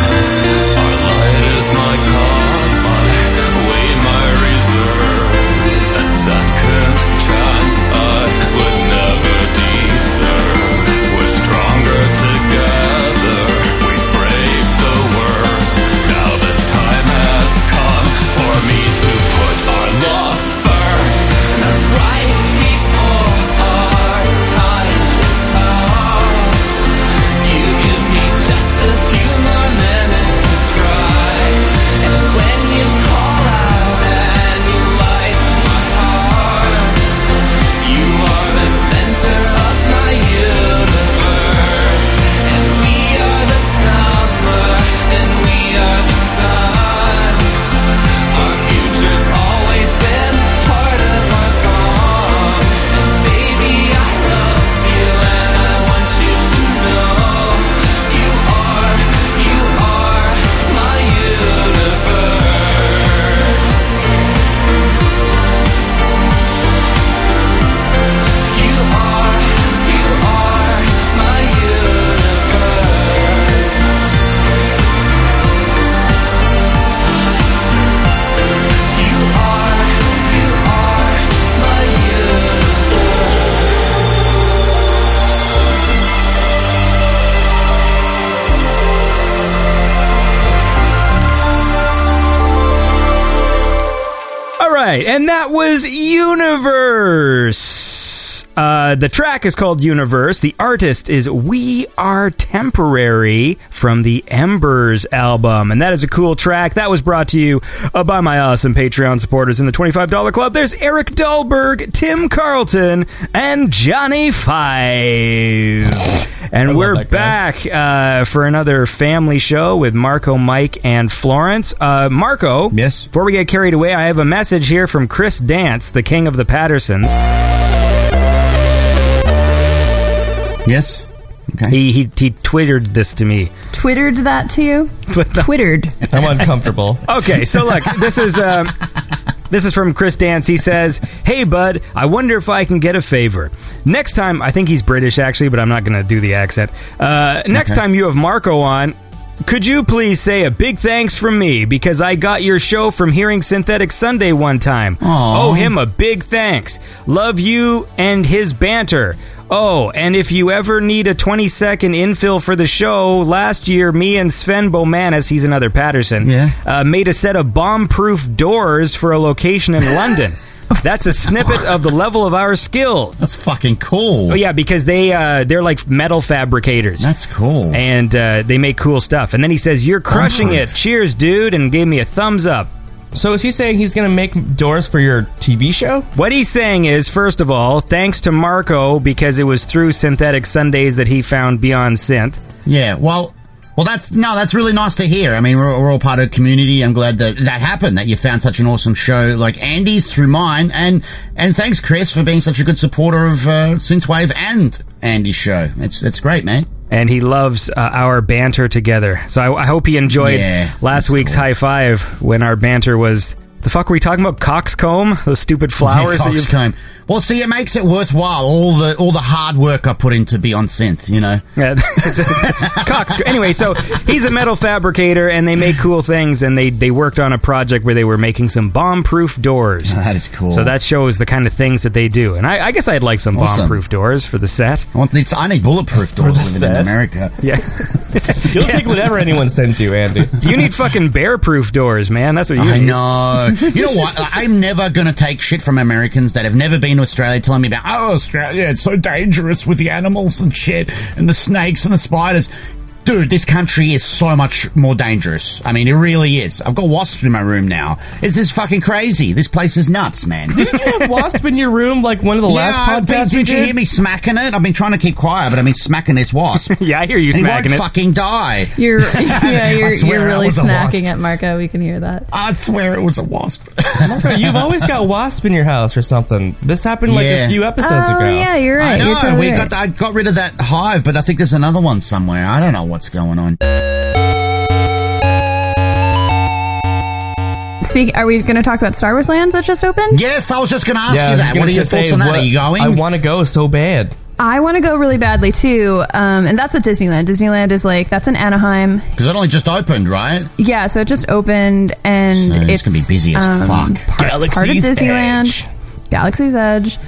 Right, and that was. Uh, the track is called Universe. The artist is We Are Temporary from the Embers album. And that is a cool track. That was brought to you uh, by my awesome Patreon supporters in the $25 club. There's Eric Dahlberg, Tim Carlton, and Johnny Five. And we're back uh, for another family show with Marco, Mike, and Florence. Uh, Marco, Yes? before we get carried away, I have a message here from Chris Dance, the king of the Patreons. Yes? Okay. He he he twittered this to me. Twittered that to you? Twittered. I'm uncomfortable. Okay, so look, this is um, this is from Chris Dance. He says, "Hey bud, I wonder if I can get a favor. Next time, I think he's British actually, but I'm not going to do the accent. Uh, next Okay. time you have Marco on." Could you please say a big thanks from me because I got your show from hearing Synthetic Sunday one time. Aw. Owe him a big thanks. Love you and his banter. Oh, and if you ever need a 20 second infill for the show, last year me and Sven Bomanis, he's another Patreon, Yeah. uh, made a set of bomb proof doors for a location in London. That's a snippet of the level of our skill. That's fucking cool. Oh yeah, because they uh, they're like metal fabricators. That's cool. and uh, they make cool stuff. And then he says, "You're crushing it. Cheers, dude!" and gave me a thumbs up. So is he saying he's going to make doors for your TV show? What he's saying is, first of all, thanks to Marco because it was through Synthetic Sundays that he found Beyond Synth. Yeah, well, well, that's no, that's really nice to hear. I mean, we're, we're all part of a community. I'm glad that that happened. That you found such an awesome show like Andy's through mine, and and thanks, Chris, for being such a good supporter of uh, Synthwave and Andy's show. It's it's great, man. And he loves uh, our banter together. So I, I hope he enjoyed Yeah, last week's cool. high five when our banter was. The fuck were we talking about? Coxcomb? Those stupid flowers that you Coxcomb. Well, see, it makes it worthwhile. All the all the hard work I put into Beyond Synth, you know. Yeah, Cox. Anyway, so he's a metal fabricator, and they make cool things. And they they worked on a project where they were making some bomb-proof doors. Oh, that is cool. So that shows the kind of things that they do. And I, I guess I'd like some Awesome. bomb-proof doors for the set. I want these, I need bulletproof doors the living in set? America. Yeah, You'll take whatever anyone sends you, Andy. you need fucking bear-proof doors, man. That's what you I need. know. you know what? I'm never going to take shit from Americans that have never been Australia telling me about, oh, Australia, it's so dangerous with the animals and shit, and the snakes and the spiders. Dude, this country is so much more dangerous. I mean, it really is. I've got wasps in my room now. This is fucking crazy. This place is nuts, man. Didn't you have wasp in your room like one of the last I've been- podcasts did you did? hear me smacking it? I've been trying to keep quiet, but I've been smacking this wasp. Yeah, I hear you and he smacking won't it. fucking die. You're yeah, you're, swear you're really was smacking it, Marco. We can hear that. I swear it was a wasp. Marco, you've always got wasp in your house or something. This happened like Yeah. a few episodes oh ago. yeah, you're right. I know. totally we right. got I got rid of that hive, but I think there's another one somewhere. I don't know what's going on. Speak. Are we going to talk about Star Wars Land that just opened? Yes, I was just going to ask Yeah, you that. What are your thoughts on that? what- Are you going? I want to go so bad. I want to go really badly too, um, and that's at Disneyland. Disneyland is like that's in Anaheim. Because it only just opened, right? Yeah, so it just opened, and So it's it's gonna be busy as um, fuck. Part, part of Disneyland, Edge. Galaxy's Edge,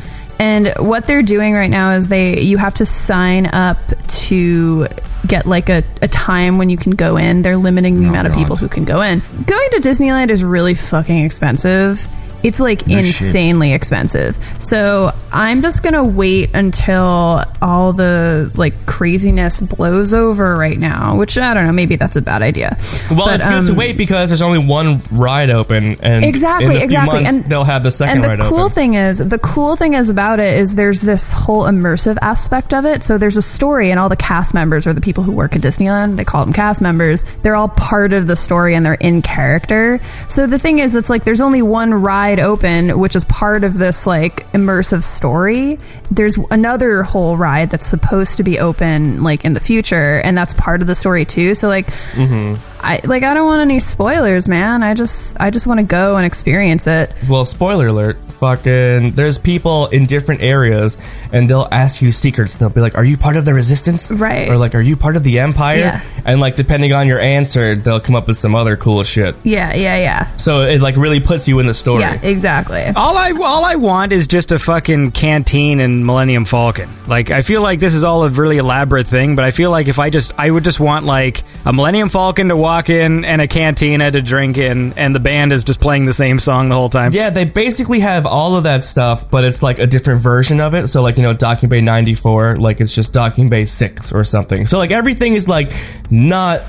and what they're doing right now is they you have to sign up to get like a, a time when you can go in. They're limiting the Oh, amount of people who can go in. Going to Disneyland is really fucking expensive. It's like No shit. insanely expensive. So I'm just gonna wait until all the like craziness blows over right now. Which I don't know. Maybe that's a bad idea. Well, But, it's good to um, wait because there's only one ride open, and Exactly, in a few exactly. months, And- they'll have the second and the ride cool open. thing is the cool thing is about it is there's this whole immersive aspect of it so there's a story and all the cast members or the people who work at disneyland they call them cast members they're all part of the story and they're in character so the thing is it's like there's only one ride open which is part of this like immersive story there's another whole ride that's supposed to be open like in the future and that's part of the story too so like mm-hmm. I like I don't want any spoilers, man. I just I just want to go and experience it. Well, spoiler alert. Fucking, there's people in different areas, and they'll ask you secrets. They'll be like, "Are you part of the resistance?" Right. Or like, "Are you part of the empire?" Yeah. And like, depending on your answer, they'll come up with some other cool shit. Yeah, yeah, yeah. So it like really puts you in the story. Yeah, exactly. All I all I want is just a fucking canteen and Millennium Falcon. Like I feel like this is all a really elaborate thing, but I feel like if I just I would just want like a Millennium Falcon to walk in and a cantina to drink in, and the band is just playing the same song the whole time. Yeah, they basically have all of that stuff, but it's like a different version of it. So, like, you know, Docking Bay 94, like it's just Docking Bay 6 or something. So, like, everything is like not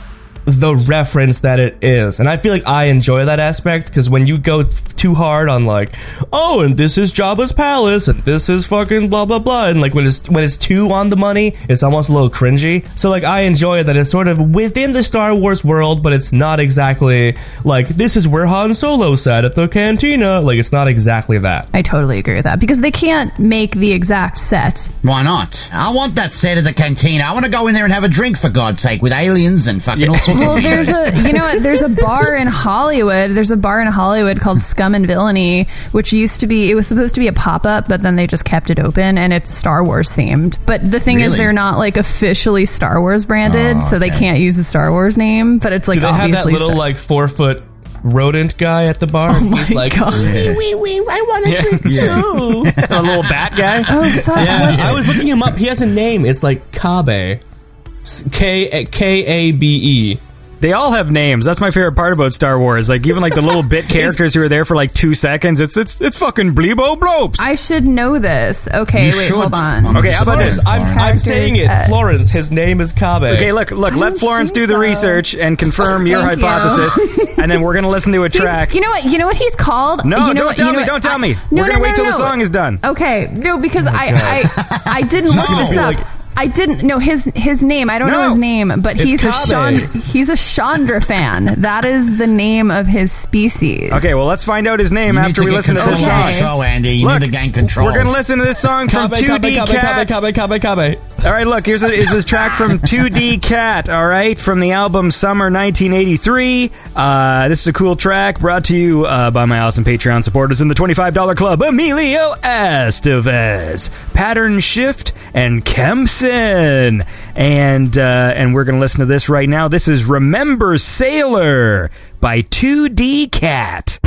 the reference that it is. And I feel like I enjoy that aspect because when you go th- too hard on like, oh, and this is Jabba's palace and this is fucking blah blah blah, and like when it's when it's too on the money, it's almost a little cringy. So like I enjoy that it's sort of within the Star Wars world, but it's not exactly like this is where Han Solo sat at the cantina. Like it's not exactly that. I totally agree with that because they can't make the exact set. Why not? I want that set at the cantina. I want to go in there and have a drink for God's sake with aliens and fucking all sorts Well, there's a you know what? There's a bar in Hollywood. There's a bar in Hollywood called Scum and Villainy, which used to be it was supposed to be a pop up, but then they just kept it open and it's Star Wars themed. But the thing is, they're not like officially Star Wars branded, Oh, so they can't use the Star Wars name. But it's like Do they have that little Star- like four foot rodent guy at the bar? Oh my like, God. wee wee wee, I want to drink too. a little bat guy. Oh fuck! what's- I was looking him up. He has a name. It's like Kabe. S- K eh, K A B E. They all have names. That's my favorite part about Star Wars. Like even like the little bit characters who are there for like two seconds. It's it's it's fucking Bleebo Blopes. I should know this. Okay, You wait, should. hold on. I'm Okay, how about disappointed, this? I'm, I'm Florence. saying it. At- Florence. His name is Kabe. Okay, look, look. Let don't Florence think do the so. research and confirm your Thank you. hypothesis, and then we're gonna listen to a He's- track. You know what? You know what he's called? No, you know don't what, tell you know me, what- don't tell I- me. No, We're gonna no, wait till no, the song is done. Okay, no, because Oh I, I I didn't look gonna this be up. like- I didn't know his his name. I don't No. know his name, but he's a Kabe. Chand- he's a Chadra-Fan. That is the name of his species. Okay, well, let's find out his name You after we listen to control this of song. the show, Andy. You Look, need to gain control. We're gonna listen to this song from Kabe, Kabe, 2D Cat. Kabe, Kabe, Kabe, Kabe. All right, look, here's a, is this track from 2D Cat, all right, from the album Summer 1983. Uh, this is a cool track brought to you uh, by my awesome Patreon supporters in the $25 club Emilio Estevez, Pattern Shift, and And, uh, and we're going to listen to this right now. This is Remember Sailor by 2D Cat.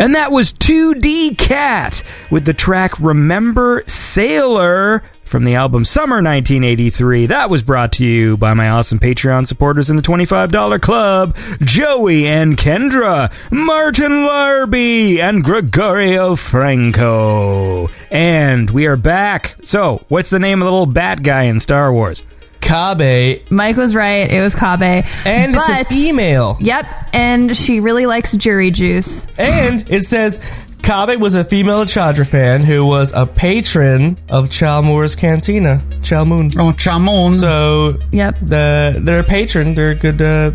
And that was 2D Cat with the track Remember Sailor from the album Summer 1983. That was brought to you by my awesome Patreon supporters in the $25 club Joey and Kendra, Martin Larby, and Gregorio Franco. And we are back. So, what's the name of the little bat guy in Star Wars? Kabe, Mike was right. It was Kabe. and it's a But- female. Yep, and she really likes juri juice. And it says Kabe was a female Chadra-Fan who was a patron of Chalmoor's Cantina, Chalmoon. Oh, Chamon. So Yep. the they're a patron. They're good. Uh,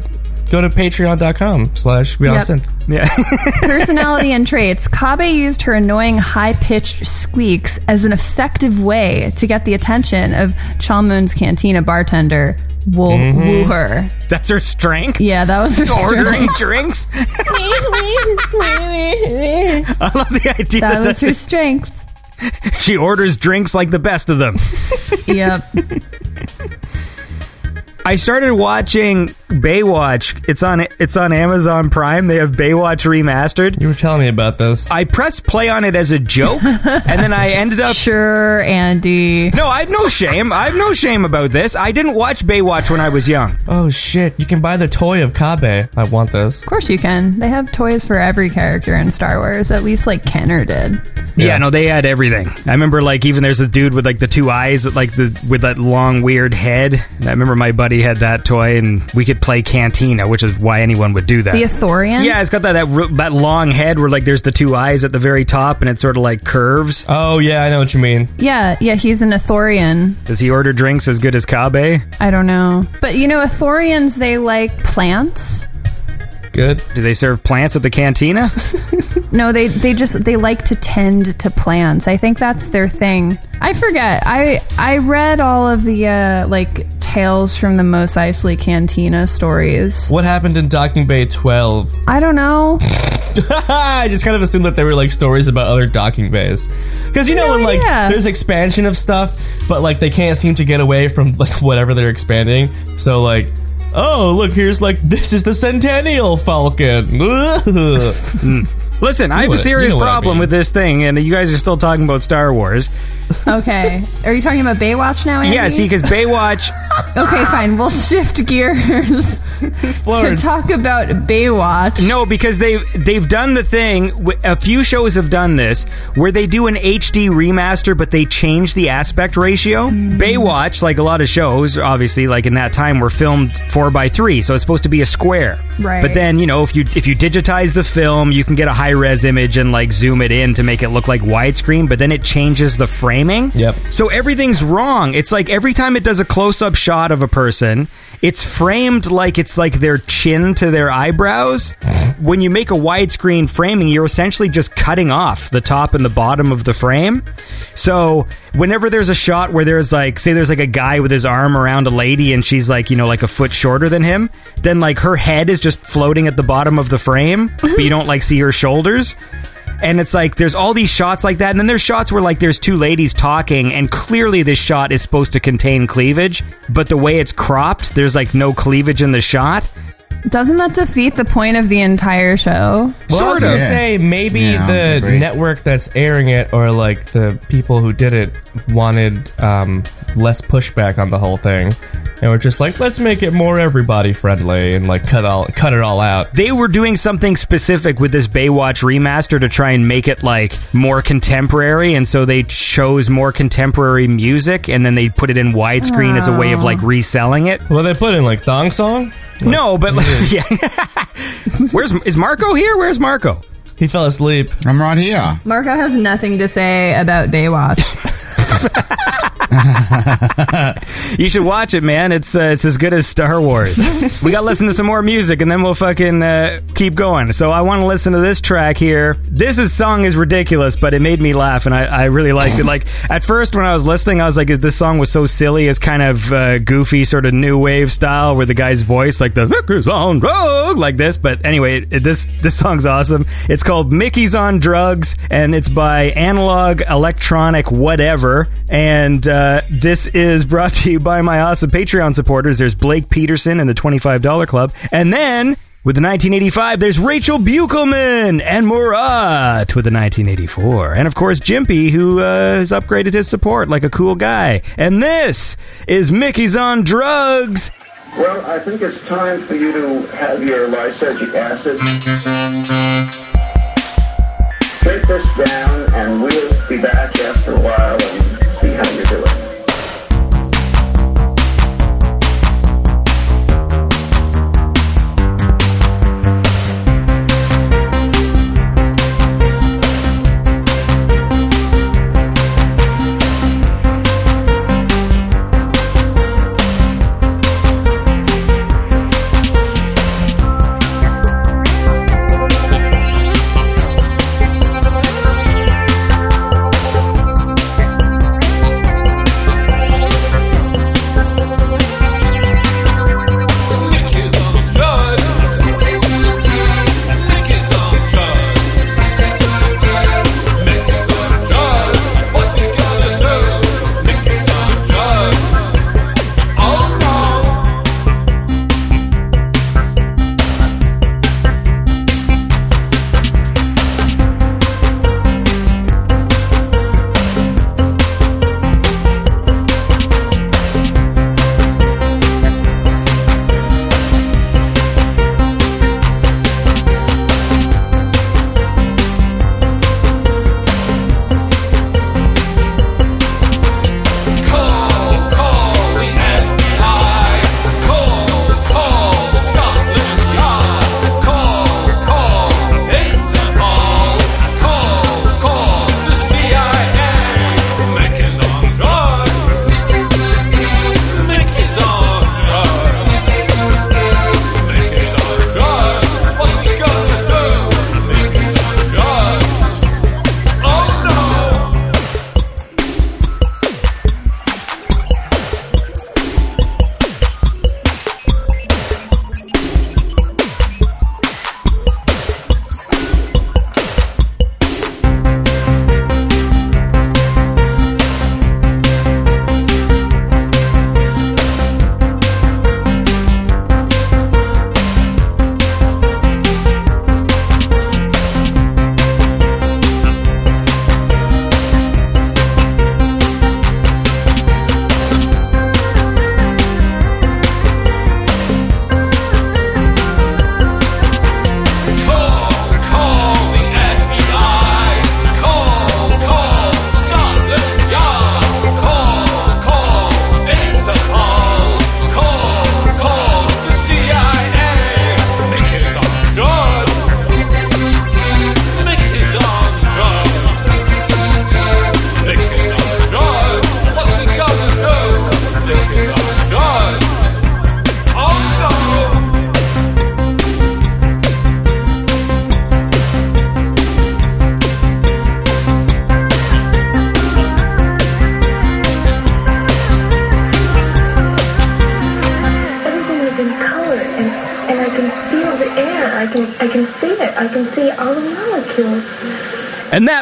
go to patreon.com slash beyond Yep. synth. Yeah. Personality and traits. Kabe used her annoying high pitched squeaks as an effective way to get the attention of Chalmun's Cantina bartender, Woo, Mm-hmm. woo her. That's her strength. Yeah, that was her strength. Ordering strength. drinks. I love the idea That that, was her strength. she orders drinks like the best of them. Yep. I started watching Baywatch. It's on it's on Amazon Prime. They have Baywatch remastered. You were telling me about this. I pressed play on it as a joke, and then I ended up. Sure, Andy. No, I have no shame. I have no shame about this. I didn't watch Baywatch when I was young. oh shit! You can buy the toy of Kabe. I want this. Of course you can. They have toys for every character in Star Wars. At least like Kenner did. Yeah. no, they had everything. I remember like even there's a dude with like the two eyes, like the with that long weird head. And I remember my buddy had that toy, and we could play Cantina, which is why anyone would do that. The Ithorian. yeah, it's got that that, that long head where like there's the two eyes at the very top, and it sort of like curves. Oh yeah, I know what you mean. Yeah, yeah, he's an Ithorian. Does he order drinks as good as Kabe? I don't know. But you know, Ithorians, they like plants. Good. Do they serve plants at the cantina? No, they they just they like to tend to plants. I think that's their thing. I forget. I I read all of the uh like tales from the Mos Eisley Cantina stories. What happened in Docking Bay 12? I don't know. I just kind of assumed that they were like stories about other docking bays. Because you know when like yeah. there's expansion of stuff, but like they can't seem to get away from like whatever they're expanding. So like, oh look, here's like this is the Centennial Falcon. Hmm. Ugh. Listen, I have what- a serious you know what I problem mean. with this thing, and you guys are still talking about Star Wars. Okay. Are you talking about Baywatch now, Andy? Yeah, see, because Baywatch, Okay, fine. We'll shift gears to talk about Baywatch. no, because they they've done the thing. A few shows have done this where they do an HD remaster, but they change the aspect ratio. Mm. Baywatch, like a lot of shows, obviously, like in that time, were filmed four by three, so it's supposed to be a square. Right. But then you know, if you if you digitize the film, you can get a high res image and like zoom it in to make it look like widescreen. But then it changes the framing. Yep. So everything's wrong. It's like every time it does a close up shot of a person, it's framed like it's like their chin to their eyebrows. When you make a widescreen framing, you're essentially just cutting off the top and the bottom of the frame. So whenever there's a shot where there's like, say there's like a guy with his arm around a lady and she's like, you know, like a foot shorter than him, then like her head is just floating at the bottom of the frame, but you don't like see her shoulders. And it's like there's all these shots like that, and then there's shots where like there's two ladies talking, and clearly this shot is supposed to contain cleavage, but the way it's cropped, there's like no cleavage in the shot. Doesn't that defeat the point of the entire show? Well, I was Sort gonna say maybe Yeah, the agree. network that's airing it or like the people who did it wanted um, less pushback on the whole thing, and we're just like, let's make it more everybody friendly and like cut all cut it all out. They were doing something specific with this Baywatch remaster to try and make it like more contemporary, and so they chose more contemporary music, and then they put it in widescreen as a way of like reselling it. Well, they put in like thong song. No, but like, yeah. Where's is Marco here? Where's Marco? He fell asleep. I'm right here. Marco has nothing to say about Baywatch. You should watch it, man. It's uh, it's as good as Star Wars. we got to listen to some more music, and then we'll fucking uh, keep going. So I want to listen to this track here. This is, song is ridiculous, but it made me laugh, and I, I really liked it. Like at first when I was listening, I was like, this song was so silly. It's kind of uh, goofy, sort of new wave style, where the guy's voice like the Mickey's on drugs like this. But anyway, it, this this song's awesome. It's called Mickey's on Drugs, and it's by Analog Electronic Whatever. And uh, this is brought to you by my awesome Patreon supporters. There's Blake Peterson in the $25 club. And then With the 1985, there's Rachel Buchelman and Murat with the 1984. And of course, Jimpy, who uh, has upgraded his support like a cool guy. And this is Mickey's on Drugs. Well, I think it's time for you to have your lysergic acid. Take this down, and we'll be back after a while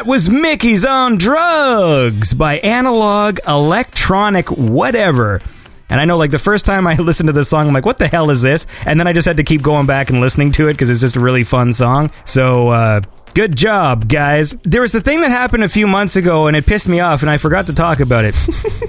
that was Mickey's on Drugs by Analog Electronic Whatever. And I know, like, the first time I listened to this song, I'm like, what the hell is this? And then I just had to keep going back and listening to it because it's just a really fun song. So, uh, good job, guys. There was a thing that happened a few months ago and it pissed me off and I forgot to talk about it.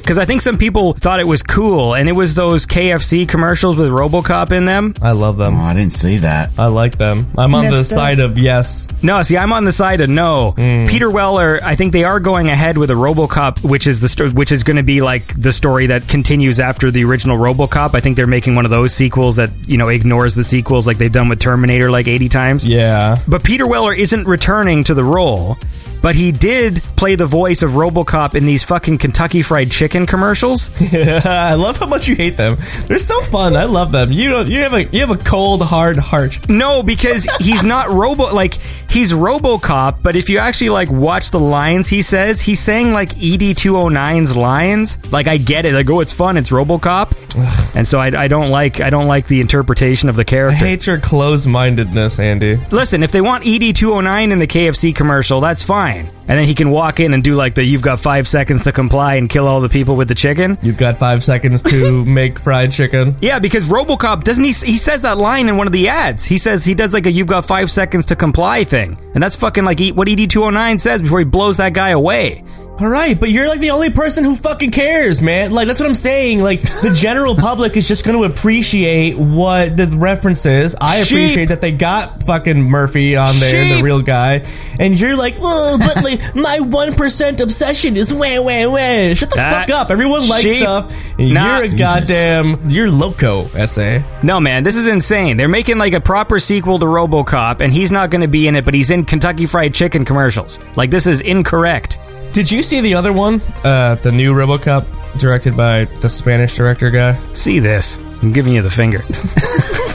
Because I think some people thought it was cool. And it was those KFC commercials with Robocop in them. I love them. Oh, I didn't see that. I like them. I'm on the Missed it. side of yes. No, see, I'm on the side of no. Mm. Peter Weller, I think they are going ahead with a RoboCop, which is the sto- which is going to be like the story that continues after the original RoboCop. I think they're making one of those sequels that you know ignores the sequels, like they've done with Terminator like 80 times. Yeah. But Peter Weller isn't returning to the role. But he did play the voice of RoboCop in these fucking Kentucky Fried Chicken commercials. I love how much you hate them. They're so fun. I love them. You don't. You have a you have a cold, hard heart. No, because he's not Robo. Like he's RoboCop, but if you actually like watch the lines he says, he's saying like ED 209's lines. Like I get it. Like oh, it's fun. It's RoboCop, and so I, I don't like I don't like the interpretation of the character. I hate your closed mindedness, Andy. Listen, if they want ED 209 in the KFC commercial, that's fine. Line, and then he can walk in and do like the "You've got five seconds to comply and kill all the people with the chicken." You've got five seconds to make fried chicken. Yeah, because RoboCop doesn't he? He says that line in one of the ads. He says he does like a "You've got five seconds to comply" thing, and that's fucking like what ED two hundred nine says before he blows that guy away. All right, but you're like the only person who fucking cares, man. Like that's what I'm saying. Like the general public is just going to appreciate what the reference is. I Sheep. appreciate that they got fucking Murphy on there, the real guy, and you're like, oh, but like my one percent obsession is wah wah wah. Shut the That- fuck up. Everyone likes Sheep. stuff. and you're a goddamn, you're loco. Essay. No, man, this is insane. They're making like a proper sequel to RoboCop, and he's not going to be in it, but he's in Kentucky Fried Chicken commercials. Like this is incorrect. Did you see the other one? Uh, the new RoboCop, directed by the Spanish director guy. See this? I'm giving you the finger.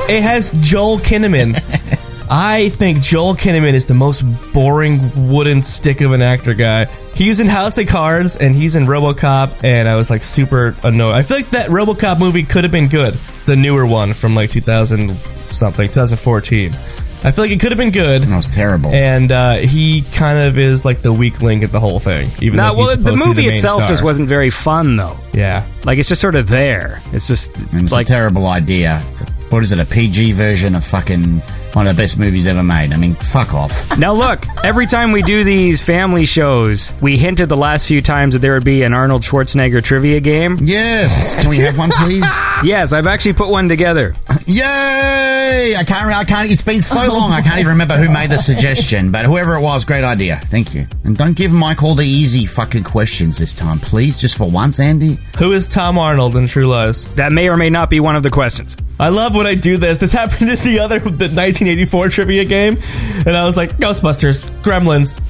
It has Joel Kinnaman. I think Joel Kinnaman is the most boring wooden stick of an actor guy. He's in House of Cards and he's in RoboCop, and I was like super annoyed. I feel like that RoboCop movie could have been good, the newer one from like 2000 something, 2014. I feel like it could have been good. That was terrible. And uh, he kind of is like the weak link at the whole thing. Even no, though he's well, the supposed to be movie the main itself star. just wasn't very fun, though. Yeah, Like it's just sort of there. It's just And it's like a terrible idea. What is it? A PG version of fucking one of the best movies ever made. I mean, fuck off. Now look, every time we do these family shows, we hinted the last few times that there would be an Arnold Schwarzenegger trivia game. Yes. Can we have one, please? Yes, I've actually put one together. Yay! I can't. I can't. It's been so long. I can't even remember who made the suggestion. But whoever it was, great idea. Thank you. And don't give Mike all the easy fucking questions this time, please. Just for once, Andy. who is Tom Arnold in True Lies? That may or may not be one of the questions. I love when I do this. This happened in the other the 1984 trivia game, and I was like Ghostbusters, Gremlins,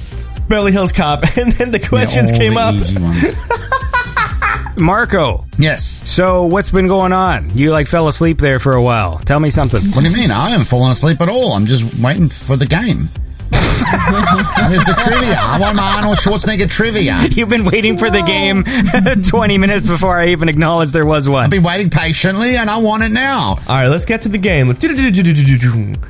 Beverly Hills Cop, and then the questions Yeah, came the up. Easy ones. Marco, Yes. so what's been going on? You like fell asleep there for a while. Tell me something. What do you mean? I haven't fallen asleep at all. I'm just waiting for the game. There's the trivia. I want my Arnold Schwarzenegger trivia. You've been waiting for the game 20 minutes before I even acknowledged there was one. I've been waiting patiently, and I want it now. All right, let's get to the game. Let's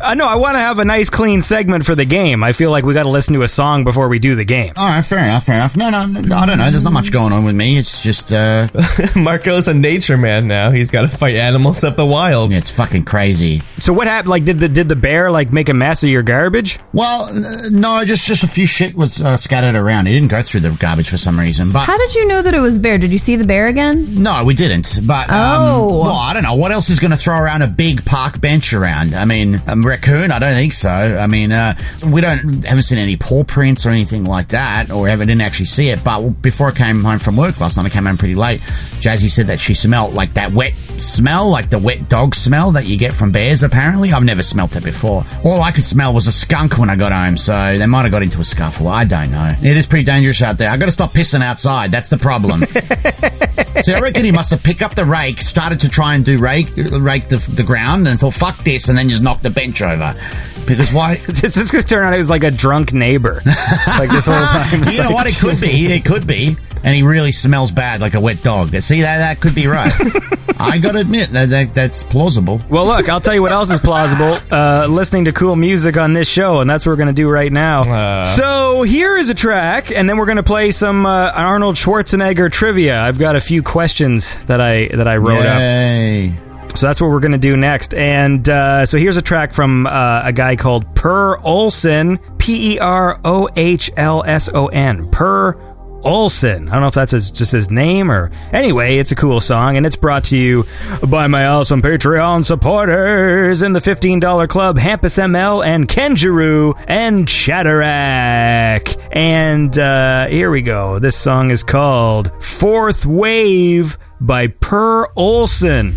Uh, no, I want to have a nice, clean segment for the game. I feel like we got to listen to a song before we do the game. All right, fair enough, fair enough. No, no, no, I don't know. There's not much going on with me. It's just, uh, Marco's a nature man now. He's got to fight animals of the wild. it's fucking crazy. So what happened? Like, did the did the bear like make a mess of your garbage? Well, uh, no, just just a few shit was uh, scattered around. He didn't go through the garbage for some reason, but How did you know that it was bear? Did you see the bear again? no, we didn't. But um, Oh. well, I don't know what else is going to throw around a big park bench around. I mean, a raccoon? I don't think so. I mean, uh, we don't haven't seen any paw prints or anything like that, or haven't didn't actually see it. But before I came home from work last night, I came home pretty late. Jazzy said that she smelled like that wet smell, like the wet dog smell that you get from bears. Apparently, I've never smelt it before. All I could smell was a skunk when I got home, so they might have got into a scuffle. I don't know. It is pretty dangerous out there. I got to stop pissing outside. That's the problem. So I reckon he must have picked up the rake, started to try and do rake, rake the, the ground, and thought, "Fuck this," and then just knocked the bench over. Because why? It's just going to turn out it was like a drunk neighbor. like this whole time. It's You know like- what? It could be. It could be. And he really smells bad, like a wet dog. See that? That could be right. I got to admit that, that that's plausible. Well, look, I'll tell you what else is plausible. Uh, listening to cool music on this show, and that's what we're going to do right now. Uh. so here is a track, and then we're going to play some uh, Arnold Schwarzenegger trivia. I've got a few questions that I that I wrote up. So that's what we're going to do next. And uh, so here's a track from uh, a guy called Per Ohlson, P E R O H L S O N. Per Ohlson. I don't know if that's his, just his name or. Anyway, it's a cool song, and it's brought to you by my awesome Patreon supporters in the $15 club, Hampus ML and Kenjuru and Chatterack. And uh, here we go. This song is called Fourth Wave by Per Ohlson.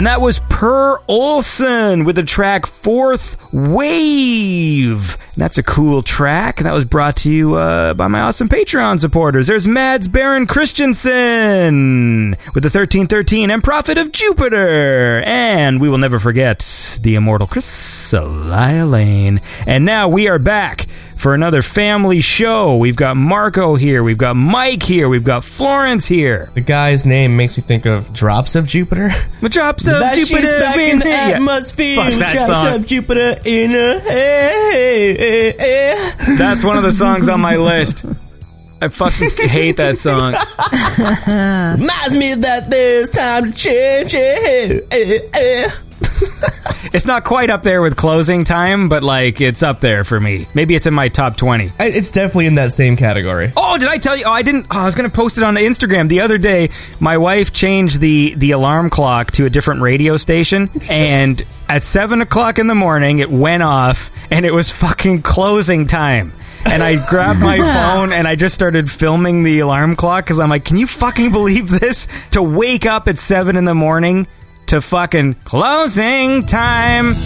And that was Per Ohlson with the track Fourth Wave. And that's a cool track. And that was brought to you uh, by my awesome Patreon supporters. There's Mads Baron Christensen with the 1313 and Prophet of Jupiter. And we will never forget the immortal Chris Lane. And now we are back for another family show. We've got Marco here. We've got Mike here. We've got Florence here. The guy's name makes me think of Drops of Jupiter. The drops of Jupiter back in the Yeah. atmosphere. Fuck that drops song. of Jupiter in a hey, That's one of the songs on my list. I fucking hate that song. Reminds me that there's time to change. eh, eh, eh. It's not quite up there with closing time, but like it's up there for me. Maybe it's in my top 20. I- It's definitely in that same category. Oh, did I tell you? Oh, I didn't. Oh, I was going to post it on Instagram the other day. My wife changed the the alarm clock to a different radio station, and at seven o'clock in the morning, it went off, and it was fucking closing time. And I grabbed my phone and I just started filming the alarm clock because I'm like, can you fucking believe this? To wake up at seven in the morning to fucking closing time.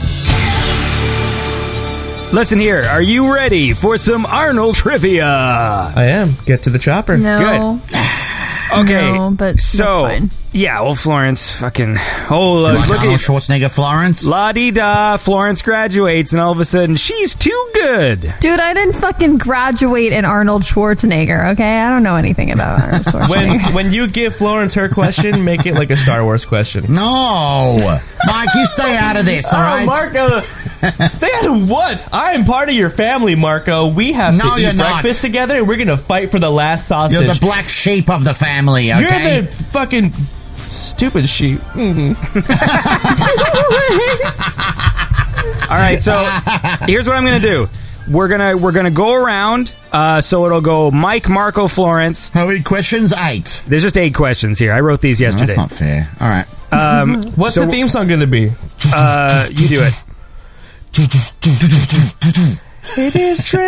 Listen here, are you ready for some Arnold trivia? I am. Get to the chopper. No. Okay, No, but so that's fine. yeah, well, Florence, fucking oh, You uh, look Arnold at Schwarzenegger, Florence? la di da. Florence graduates, and all of a sudden, she's too good. Dude, I didn't fucking graduate in Arnold Schwarzenegger, okay? I don't know anything about Arnold Schwarzenegger. When when you give Florence her question, make it like a Star Wars question. No, Mike, you stay out of this. All right, Oh, Marco, stay out of what? I am part of your family, Marco. We have No, to you're eat not. breakfast together, and we're gonna fight for the last sausage. You're the black sheep of the family. You're the fucking stupid sheep. Mhm. All right, so here's what I'm gonna do. We're gonna we're gonna go around. Uh, so it'll go Mike, Marco, Florence. how many questions? Eight. There's just eight questions here. I wrote these yesterday. That's not fair. All right. Um, What's So- the theme song gonna be? uh, you do it. It is trivia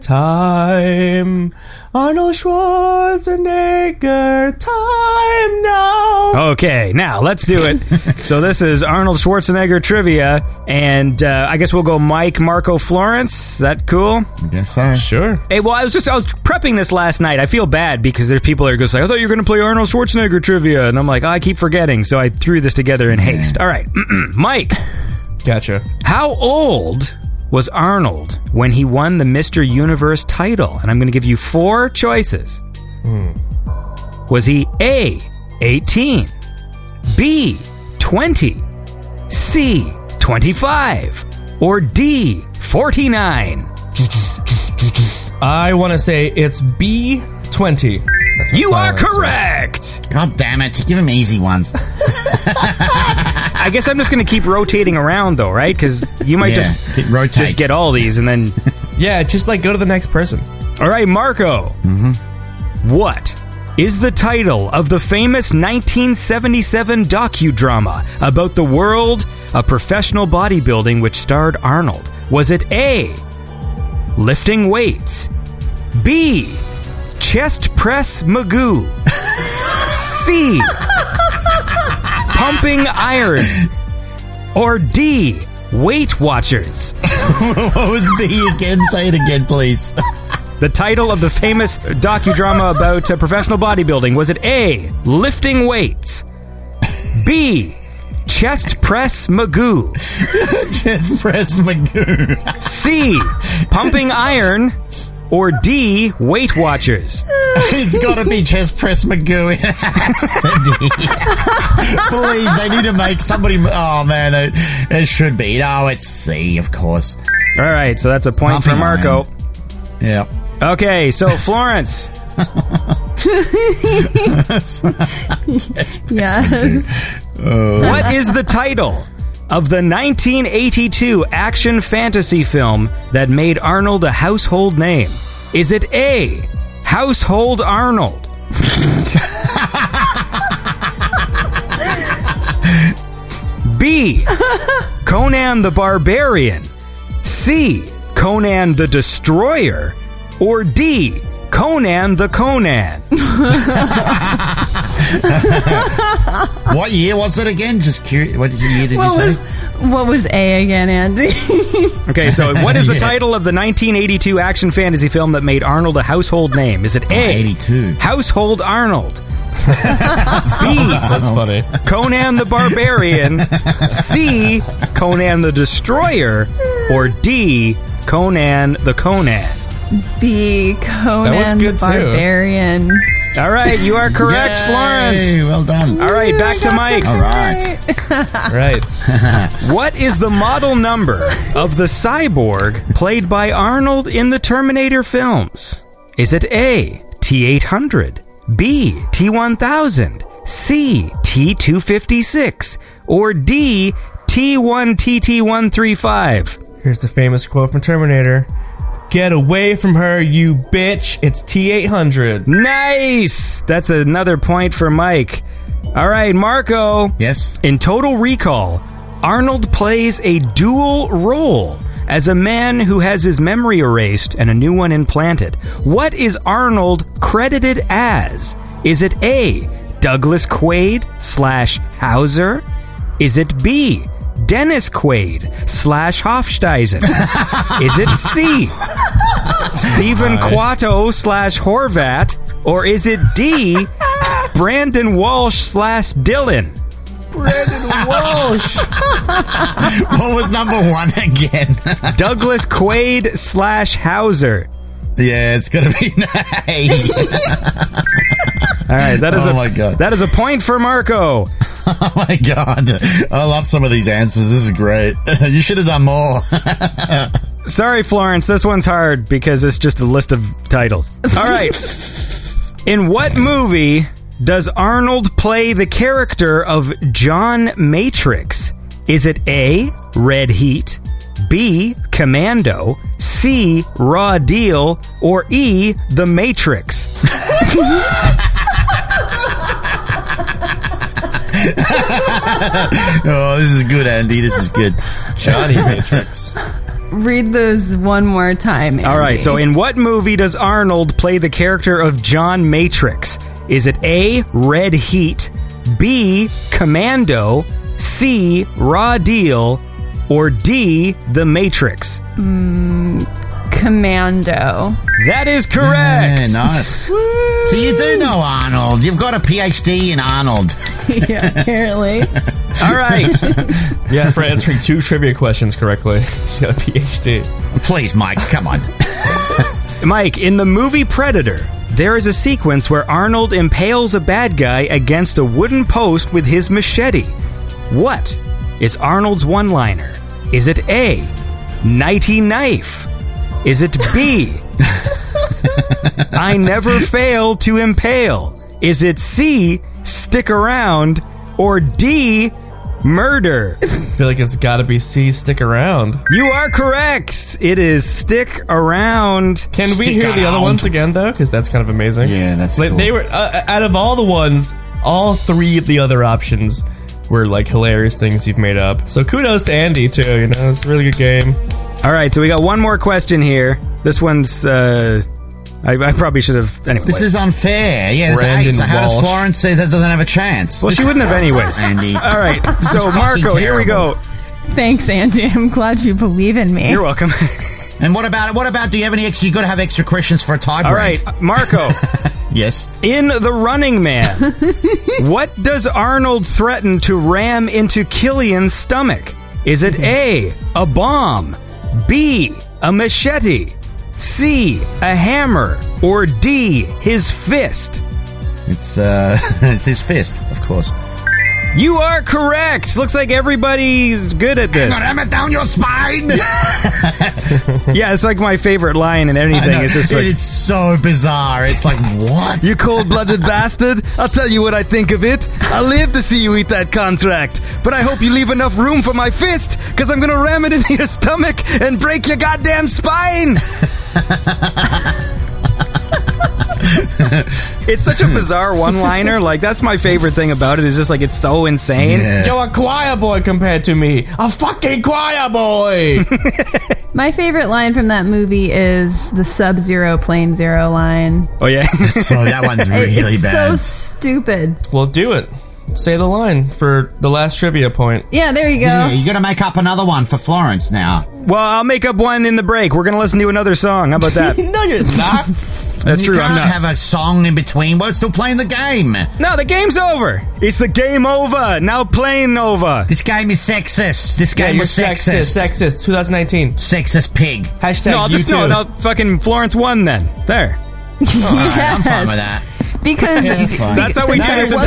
time. Arnold Schwarzenegger time now. Okay, now let's do it. so this is Arnold Schwarzenegger trivia, and uh, I guess we'll go Mike, Marco, Florence. Is that cool? I guess so. Sure. Hey, well, I was just I was prepping this last night. I feel bad because there's people that are just like, I thought you were going to play Arnold Schwarzenegger trivia, and I'm like, oh, I keep forgetting, so I threw this together in haste. All right, Mike, Gotcha. how old was Arnold when he won the Mr. Universe title? And I'm going to give you four choices. Hmm. Was he A, 18, B, 20, C, 25, or D, 49? I want to say it's B twenty. You are final answer. correct. God damn it! Give him easy ones. I guess I'm just going to keep rotating around though, right? Because you might Yeah, just get- rotate. just get all these and then. Yeah, just like go to the next person. all right, Marco. Mm-hmm. What is the title of the famous 1977 docudrama about the world of professional bodybuilding, which starred Arnold? Was it A. Lifting weights, B. Chest press Magoo, C. Pumping iron, or D. Weight Watchers? what was B again? Say it again, please. The title of the famous docudrama about uh, professional bodybuilding was it A. Lifting weights, B. Chest press Magoo, Chest press Magoo. C. Pumping iron, or D. Weight Watchers? it's got to be chest press Magoo. It has to be. Please, they need to make somebody. Oh man, it, it should be. No, it's C, of course. All right, so that's a point for Pumping Marco. Yeah. Okay, so Florence. Yes. yes. What is the title of the 1982 action fantasy film that made Arnold a household name? Is it A. Household Arnold? B. Conan the Barbarian? C. Conan the Destroyer? Or D. Conan the Conan? what year was it again? Just curious. What year did What you was say? what was A again, Andy? Okay, so what is the Yeah. title of the 1982 action fantasy film that made Arnold a household name? Is it A? 82. Household Arnold. B. That's funny. Conan the Barbarian. C. Conan the Destroyer. Or D. Conan the Conan. B. Conan That was good, the too. Barbarian. All right, you are correct, Yay, Florence. Well done. All right, back to Mike. All right. Right. What is the model number of the cyborg played by Arnold in the Terminator films? Is it A, T800, B, T1000, C, T256, or D, T1TT135? Here's the famous quote from Terminator. Get away from her, you bitch. It's T800. Nice! That's another point for Mike. All right, Marco. Yes. In Total Recall, Arnold plays a dual role as a man who has his memory erased and a new one implanted. What is Arnold credited as? Is it A. Douglas Quaid slash Hauser? Is it B. Dennis Quaid slash Hofsteisen? Is it C. Stephen Quato slash Horvat? Or is it D. Brandon Walsh slash Dylan? Brandon Walsh. What was number one again? Douglas Quaid slash Hauser. yeah, it's gonna be nice. All right, that is Oh a my God. that is a point for Marco. oh my god, I love some of these answers. This is great. you should have done more. Sorry, Florence, this one's hard because it's just a list of titles. All right. In what movie does Arnold play the character of John Matrix? Is it A, Red Heat, B, Commando, C, Raw Deal, or E, The Matrix? oh, this is good, Andy. This is good. Johnny Matrix. Read those one more time. Andy. All right, so in what movie does Arnold play the character of John Matrix? Is it A, Red Heat, B, Commando, C, Raw Deal, or D, The Matrix? Mm, Commando. That is correct. Yeah, nice. So you do know Arnold. You've got a PhD in Arnold. yeah, apparently. All right. Yeah, for answering two trivia questions correctly. She's got a PhD. Please, Mike, come on. Mike, in the movie Predator, there is a sequence where Arnold impales a bad guy against a wooden post with his machete. What is Arnold's one liner? Is it A, Nighty Knife? Is it B, I never fail to impale? Is it C, Stick around? Or D, Murder? I feel like it's got to be C. Stick around. You are correct. It is Stick Around. Can we Stick hear the other around. ones again though? Because that's kind of amazing. Yeah, that's like cool. they were uh, out of all the ones, all three of the other options were like hilarious things you've made up. So kudos to Andy too. You know, it's a really good game. All right, so we got one more question here. This one's, uh, I, I probably should have. Anyway, This is unfair. Yeah, it's Brandon eight, so how does Walsh. Florence say that doesn't have a chance? well, she wouldn't have anyways. Andy. All right, so is Marco, here we go. Thanks, Andy. I'm glad you believe in me. You're welcome. And what about what about? Do you have any extra? You got to have extra questions for a tie All break. right, uh, Marco. Yes. In The Running Man, what does Arnold threaten to ram into Killian's stomach? Is it A, a bomb, B, a machete, C, a hammer, or D, his fist? It's uh, it's his fist, of course. You are correct. Looks like everybody's good at this. I'm Ram it down your spine. Yeah, it's like my favorite line in anything. It's just like, it's so bizarre. It's like what? You cold blooded bastard! I'll tell you what I think of it. I live to see you eat that contract. But I hope you leave enough room for my fist, because I'm gonna ram it into your stomach and break your goddamn spine! It's such a bizarre one liner. Like, that's my favorite thing about it, is just like it's so insane. Yeah. You're a choir boy compared to me. A fucking choir boy. My favorite line from that movie is the Sub Zero Plain Zero line. Oh yeah. So that one's It- really it's bad. so stupid. Well, do it. Say the line for the last trivia point. Yeah, there you go. yeah, you got to make up another one for Florence now. well, I'll make up one in the break. We're gonna listen to another song. How about that? no, you're not. That's you true. can't I'm not. have a song in between. We're still playing the game. No, the game's over. It's the game over. Now playing over. This game is sexist. This game you're was sexist. sexist. Sexist. 2019. Sexist pig. Hashtag No, I'll just too. no, no. Fucking Florence won then. There. All right, I'm fine with that. Because Yeah, that's fine. That's how we since did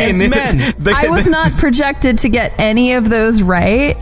I it in 2019. Men. I was not projected to get any of those right,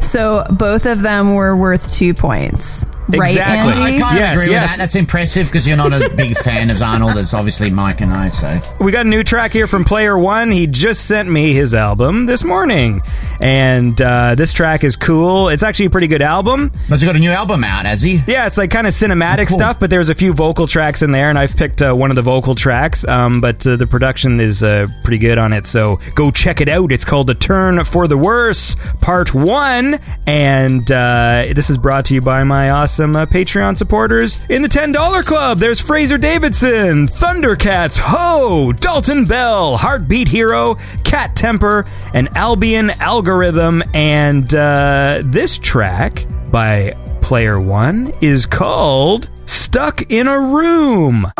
so both of them were worth two points. Right, Exactly. I Andy? kind of Yes, agree with that. That's impressive because you're not a big fan of Arnold as obviously Mike and I. So We got a new track here from Player One. He just sent me his album this morning, and uh, this track is cool. It's actually a pretty good album. but he got a new album out, has he? Yeah, it's like kind of cinematic Oh, cool. stuff, but there's a few vocal tracks in there, and I've picked uh, one of the vocal tracks. Um, but uh, the production is uh, pretty good on it, so go check it out. It's called "The Turn for the Worse" Part One, and uh, this is brought to you by my awesome uh, Patreon supporters in the Ten Dollar Club. There's Fraser Davidson, Thundercats, Ho, Dalton Bell, Heartbeat Hero, Cat Temper, and Albion Algorithm, and uh, this track by Player One is called Stuck in a Room.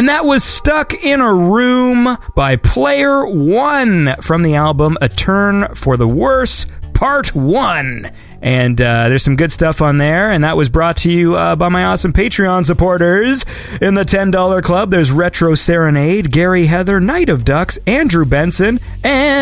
And that was Stuck in a Room by Player One from the album A Turn for the Worse, Part One. And uh, there's some good stuff on there. And that was brought to you uh, by my awesome Patreon supporters. In the $10 club, there's Retro Serenade, Gary Heather, Night of Ducks, Andrew Benson, and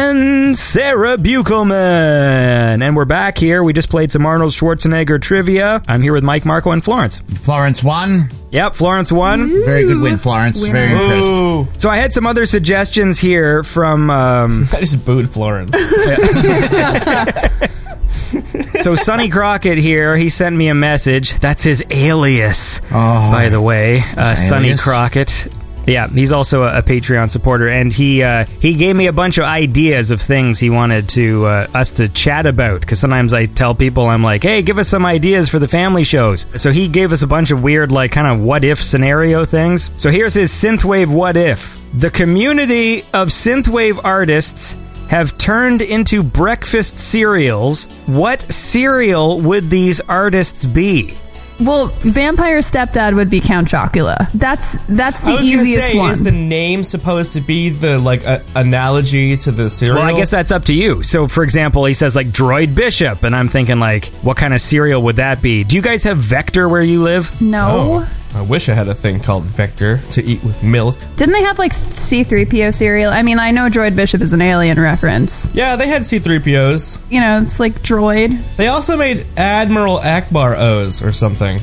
Sarah Buchelman. And we're back here. We just played some Arnold Schwarzenegger trivia. I'm here with Mike, Marco, and Florence. Florence won. Yep, Florence won. Very good win, Florence. Very impressed. Ooh, So I had some other suggestions here from. Um, I just booed Florence. so Sonny Crockett here, he sent me a message. That's his alias, Oh. by the way. Uh, Sonny alias? Crockett. Yeah, he's also a, a Patreon supporter, and he uh, he gave me a bunch of ideas of things he wanted to uh, us to chat about. Because sometimes I tell people I'm like, "Hey, give us some ideas for the family shows." So he gave us a bunch of weird, like, kind of what if scenario things. So here's his synthwave what if: the community of synthwave artists have turned into breakfast cereals. What cereal would these artists be? Well, Vampire Stepdad would be Count Chocula. That's that's the I was gonna easiest say, one. is the name supposed to be the like a, analogy to the cereal? Well, I guess that's up to you. So, for example, he says like Droid Bishop, and I'm thinking like, what kind of cereal would that be? Do you guys have Vector where you live? no. Oh, I wish I had a thing called Vector to eat with milk. Didn't they have like C3PO cereal? I mean, I know Droid Bishop is an alien reference. Yeah, they had C3POs. You know, it's like droid. They also made Admiral Ackbar O's or something.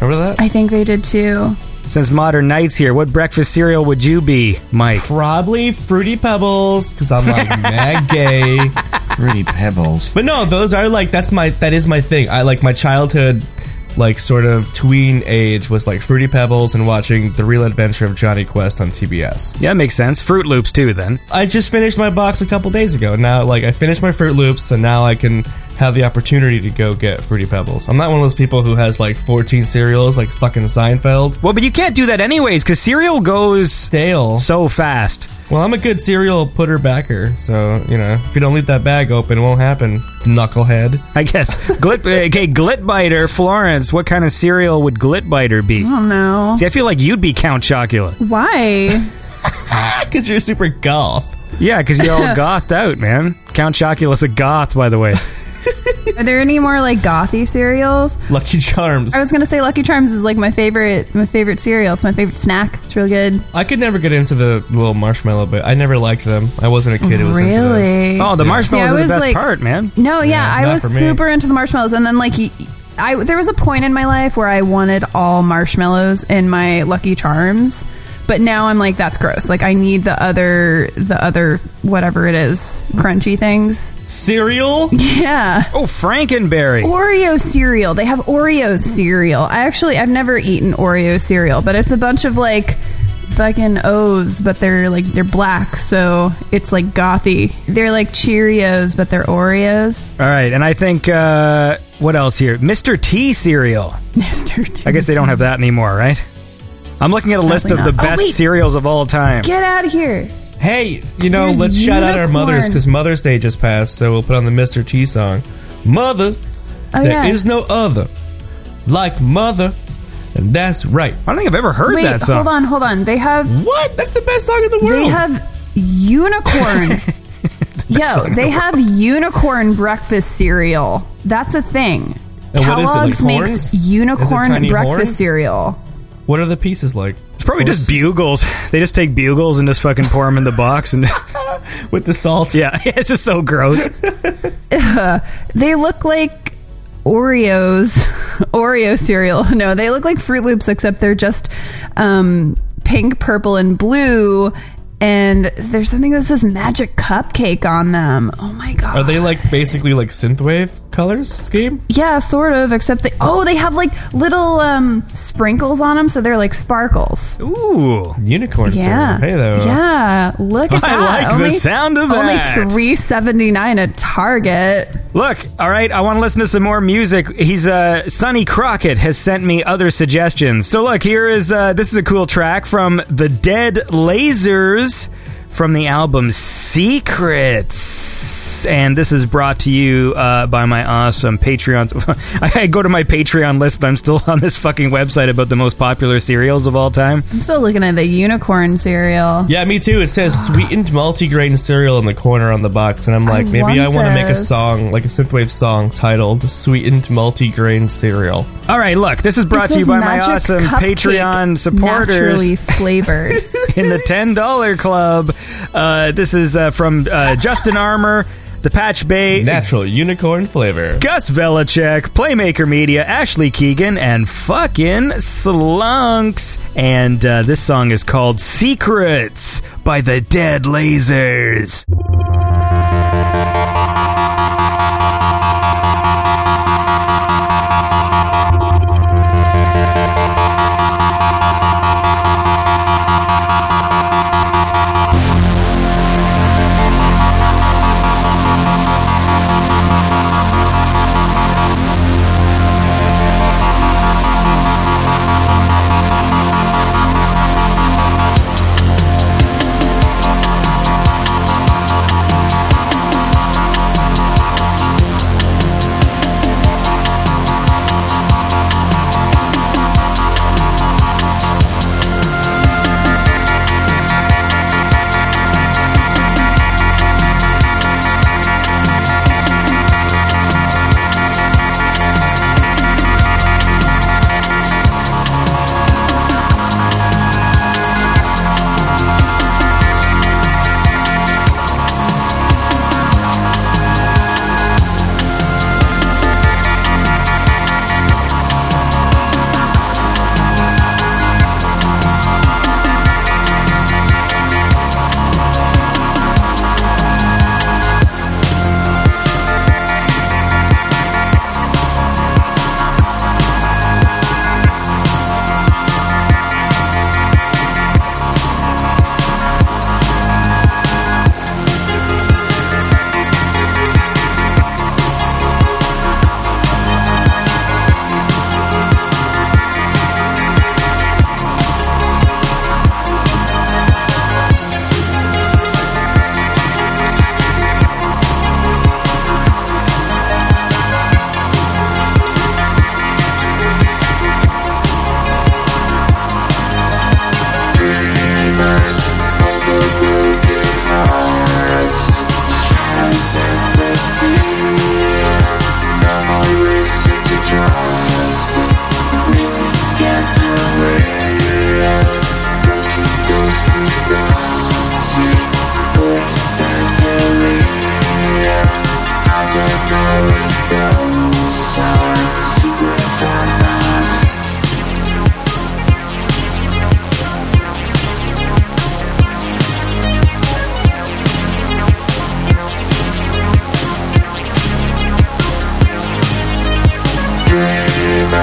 Remember that? I think they did too. Since Modern Night's here, what breakfast cereal would you be, Mike? Probably Fruity Pebbles, because I'm like mad gay. Fruity Pebbles. But no, those are like that's my that is my thing. I like my childhood like sort of tween age was like Fruity Pebbles and watching The Real Adventure of Jonny Quest on TBS. Yeah, makes sense. Froot Loops too, then. I just finished my box a couple days ago. Now like I finished my Froot Loops, so now I can have the opportunity to go get Fruity Pebbles. I'm not one of those people who has like 14 cereals like fucking Seinfeld. Well, but you can't do that anyways, because cereal goes Stale. so fast. Well, I'm a good cereal putter backer, so you know if you don't leave that bag open, it won't happen. Knucklehead. I guess. Glit, okay, Glitbiter, Florence. What kind of cereal would Glitbiter be? Oh no. See, I feel like you'd be Count Chocula. Why? Because you're super goth. Yeah, because you're all gothed out, man. Count Chocula's a goth, by the way. Are there any more like gothy cereals? Lucky Charms. I was gonna say Lucky Charms is like my favorite my favorite cereal. It's my favorite snack. It's real good. I could never get into the little marshmallow bit. I never liked them. I wasn't a kid who was into this. Really? Oh, the marshmallows See, I are the was, best like- part, man. No, yeah, Yeah, I not was for me. super into the marshmallows, and then like y- I there was a point in my life where I wanted all marshmallows in my Lucky Charms, but now I'm like that's gross. Like I need the other the other whatever it is crunchy things. Cereal? Yeah. Oh, Frankenberry. Oreo cereal. They have Oreo cereal. I actually I've never eaten Oreo cereal, but it's a bunch of like fucking O's, but they're like they're black, so it's like gothy. They're like Cheerios, but they're Oreos. All right, and I think uh, what else here? Mr. T cereal. Mr. T. I guess they don't have that anymore, right? I'm looking at a list of Probably the not. Oh, best wait. cereals of all time. Get out of here. Hey, you know, There's let's shout out our unicorn. mothers because Mother's Day just passed, so we'll put on the Mr. T song. Mother, Oh, there is yeah. no other like mother, and that's right. I don't think I've ever heard Wait, that song. hold on, hold on. They have What? That's the best song in the world. they have unicorn. Yo, they have unicorn breakfast cereal. That's a thing. And what is it, like Kellogg's makes horns? Is it unicorn tiny breakfast horns? cereal. What are the pieces like? It's probably just Horses? bugles. They just take bugles and just fucking pour them in the box, and with the salt. yeah, it's just so gross. They look like Oreos, Oreo cereal. No, they look like Froot Loops, except they're just um, pink, purple, and blue. And there's something that says magic cupcake on them. Oh my god! Are they like basically like synthwave colors scheme? Yeah, sort of. Except they oh, they have like little um, sprinkles on them, so they're like sparkles. Ooh, Unicorn Yeah, syrup. Hey though. yeah. Look at I that. like the sound of that. Only three seventy nine at Target. look, all right. I want to listen to some more music. He's uh, Sonny Crockett has sent me other suggestions. So look, here is uh, this is a cool track from the Dead Lasers from the album Secrets. Weeks, and this is brought to you uh, by my awesome Patreon. I go to my Patreon list, but I'm still on this fucking website about the most popular cereals of all time. I'm still looking at the unicorn cereal. Yeah, me too. It says sweetened multigrain cereal in the corner on the box, and I'm like, maybe want I want to make a song, like a synthwave song titled "Sweetened Multigrain Cereal." All right, look, this is brought It to you by my awesome Patreon supporters. Naturally flavored. in the ten dollar club. Uh, this is uh, from uh, Justin Armour, the Patch Bay, Natural unicorn flavor. Gus Velicek, Playmaker Media, Ashley Keegan, and fucking Slunks. And uh, this song is called Secrets by the Dead Lasers.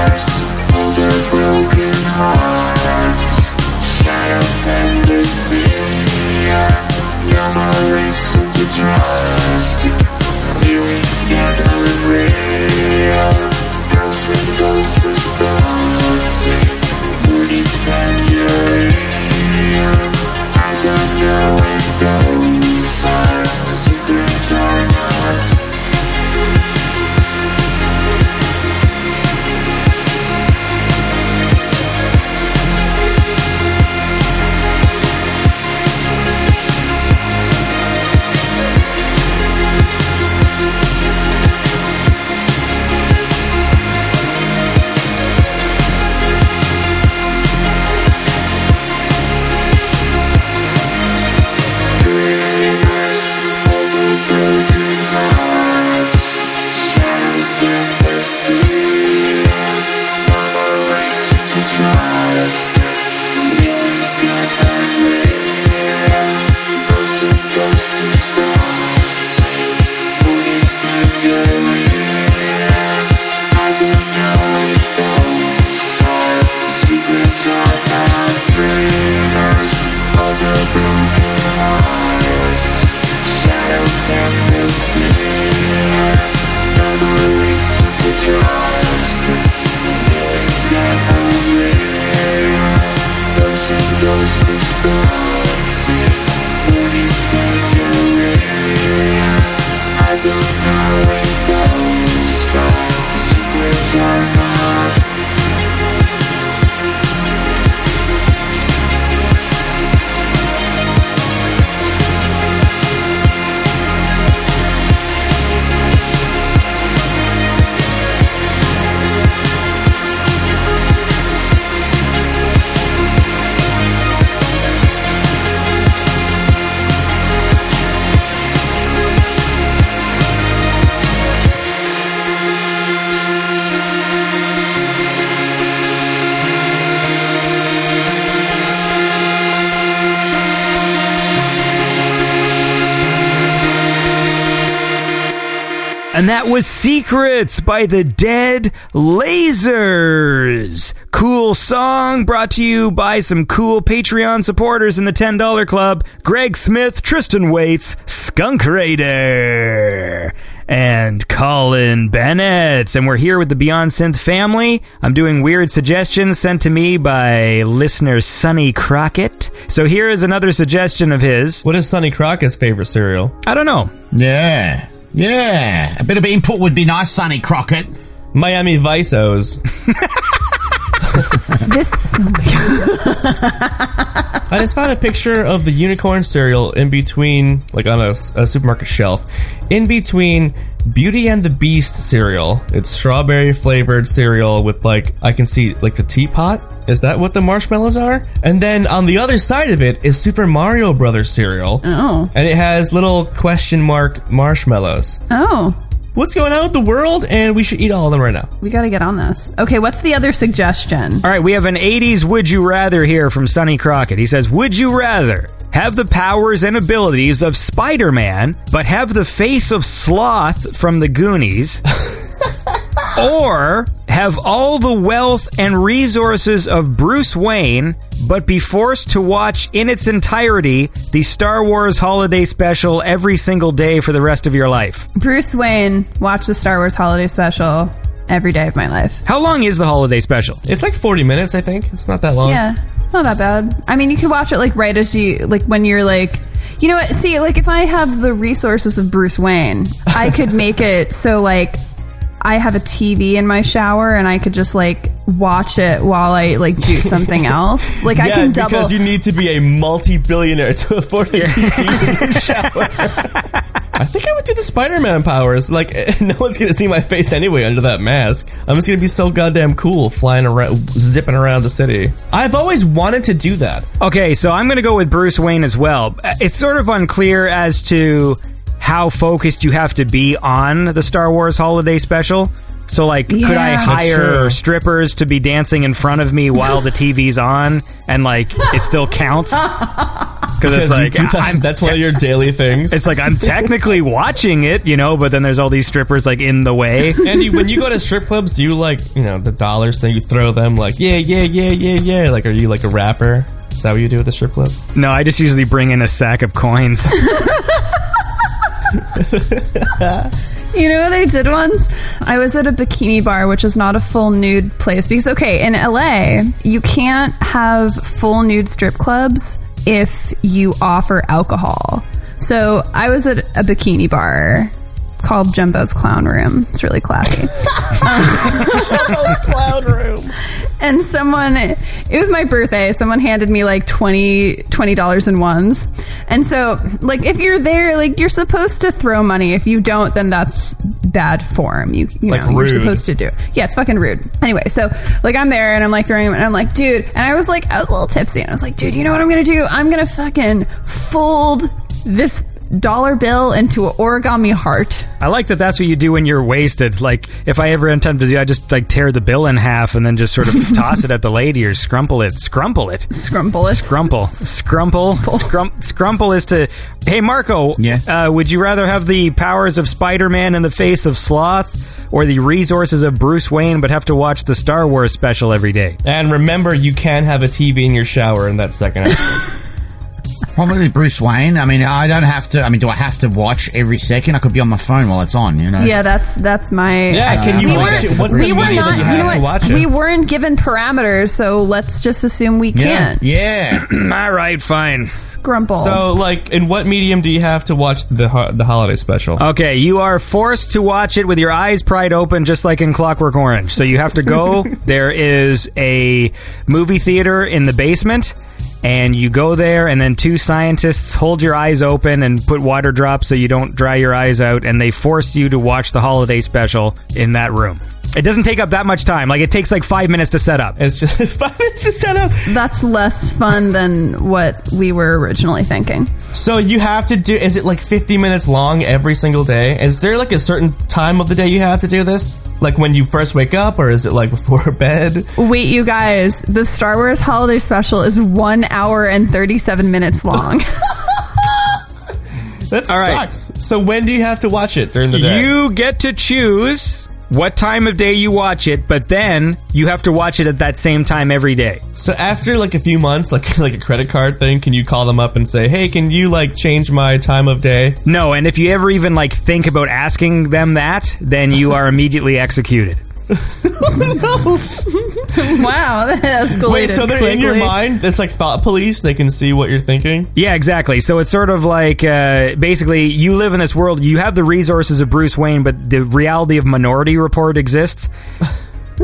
stars. And that was Secrets by the Dead Lasers. Cool song brought to you by some cool Patreon supporters in the $10 club Greg Smith, Tristan Waits, Skunk Raider, and Colin Bennett. And we're here with the Beyond Synth family. I'm doing weird suggestions sent to me by listener Sonny Crockett. So here is another suggestion of his. What is Sonny Crockett's favorite cereal? I don't know. Yeah. Yeah. A bit of input would be nice, Sonny Crockett. Miami Visos. This. I just found a picture of the unicorn cereal in between, like on a, a supermarket shelf, in between Beauty and the Beast cereal. It's strawberry flavored cereal with like I can see like the teapot. Is that what the marshmallows are? And then on the other side of it is Super Mario Brothers cereal. Oh. And it has little question mark marshmallows. Oh. What's going on with the world? And we should eat all of them right now. We got to get on this. Okay, what's the other suggestion? All right, we have an 80s Would You Rather here from Sonny Crockett. He says, Would you rather have the powers and abilities of Spider Man, but have the face of Sloth from the Goonies? Or have all the wealth and resources of Bruce Wayne, but be forced to watch in its entirety the Star Wars holiday special every single day for the rest of your life? Bruce Wayne, watch the Star Wars holiday special every day of my life. How long is the holiday special? It's like 40 minutes, I think. It's not that long. Yeah, not that bad. I mean, you can watch it like right as you, like when you're like, you know what? See, like if I have the resources of Bruce Wayne, I could make it so like I have a TV in my shower and I could just like watch it while I like do something else. Like I yeah, can double. because you need to be a multi-billionaire to afford a TV in your shower. I think I would do the Spider-Man powers. Like, no one's gonna see my face anyway under that mask. I'm just gonna be so goddamn cool, flying around, zipping around the city. I've always wanted to do that. Okay, so I'm going to go with Bruce Wayne as well. Uh, it's sort of unclear as to how focused you have to be on the Star Wars holiday special. So, like, could I hire strippers to be dancing in front of me while the TV's on and, like, it still counts? Because it's like, do that- I'm that's one of your daily things. It's like I'm technically watching it, you know, but then there's all these strippers like in the way. Andy, when you go to strip clubs, do you like you know the dollars thing? You throw them like yeah, yeah, yeah, yeah, yeah. Like, are you like a rapper? Is that what you do at the strip club? No, I just usually bring in a sack of coins. You know what I did once? I was at a bikini bar, which is not a full nude place. Because, okay, in LA, you can't have full nude strip clubs if you offer alcohol. So I was at a bikini bar called Jumbo's Clown Room. It's really classy. Cloud room. And someone it was my birthday. Someone handed me like 20 dollars in ones. And so like if you're there like you're supposed to throw money. If you don't then that's bad form. You, you Like know rude. you're supposed to do yeah it's fucking rude. Anyway so like i'm there and i'm like throwing and i'm like dude and i was like i was a little tipsy and i was like dude you know what i'm gonna do? I'm gonna fucking fold this dollar bill into an origami heart I like that that's what you do when you're wasted. Like, if I ever attempt to do, I just like tear the bill in half and then just sort of toss it at the lady or scrumple it. Scrumple it. scrumple it Scrumple. Scrumple. Scrum, scrumple is to. Hey, Marco. Yeah? Uh, would you rather have the powers of Spider Man in the face of Sloth or the resources of Bruce Wayne but have to watch the Star Wars special every day? And remember, you can have a TV in your shower in that second episode. Probably Bruce Wayne. I mean, I don't have to. I mean, do I have to watch every second? I could be on my phone while it's on. You know. yeah that's that's my yeah, can you we watch it? What's we the were not, you you have know to what? watch it? We weren't given parameters, so let's just assume we Yeah. can't. Yeah. All right, fine. Grumble. so, like, in what medium do you have to watch the ho- the holiday special? Okay, you are forced to watch it with your eyes pried open, just like in Clockwork Orange. So you have to go. there is a movie theater in the basement, and you go there, and then two scientists hold your eyes open and put water drops so you don't dry your eyes out, and they force you to watch the holiday special in that room. It doesn't take up that much time. Like it takes like five minutes to set up. It's just five minutes to set up. That's less fun than what we were originally thinking. So you have to do. Is it like 50 minutes long every single day? Is there like a certain time of the day you have to do this? Like when you first wake up, or is it like before bed? Wait, you guys, the Star Wars holiday special is one hour and 37 minutes long. That All right. sucks. So when do you have to watch it during the day? You get to choose what time of day you watch it, but then you have to watch it at that same time every day. so after like a few months, like like a credit card thing, can you call them up and say, "Hey, can you like change my time of day?" No, and if you ever even like think about asking them that, then you are immediately executed. Wow, that escalated. Wait, so they're in your quickly. mind? It's like thought police. They can see what you're thinking. Yeah, exactly. So it's sort of like uh, basically you live in this world. You have the resources of Bruce Wayne, but the reality of Minority Report exists.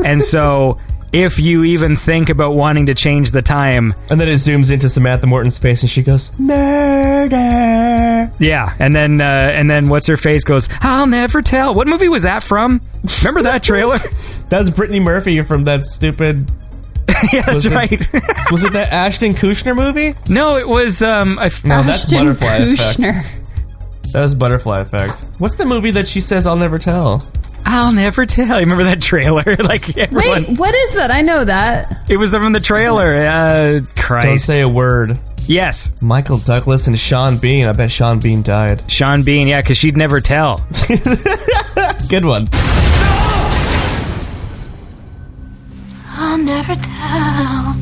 and so if you even think about wanting to change the time, And then it zooms into Samantha Morton's face, and she goes, "Murder." yeah, and then uh, and then what's her face goes, I'll never tell. What movie was that from? Remember that trailer? That's Brittany Murphy from that stupid. yeah, that's Was it- right. Was it that Ashton Kutcher movie? no, it was um. I f- No, that's Ashton Butterfly Effect. Kushner. That was Butterfly Effect. What's the movie that she says I'll never tell? I'll never tell. You remember that trailer? like everyone, Wait, what is that? I know that. it was from the trailer. Uh, Don't say a word. yes, Michael Douglas and Sean Bean. I bet Sean Bean died. Sean Bean. Yeah, because she'd never tell. Good one. I'll never tell.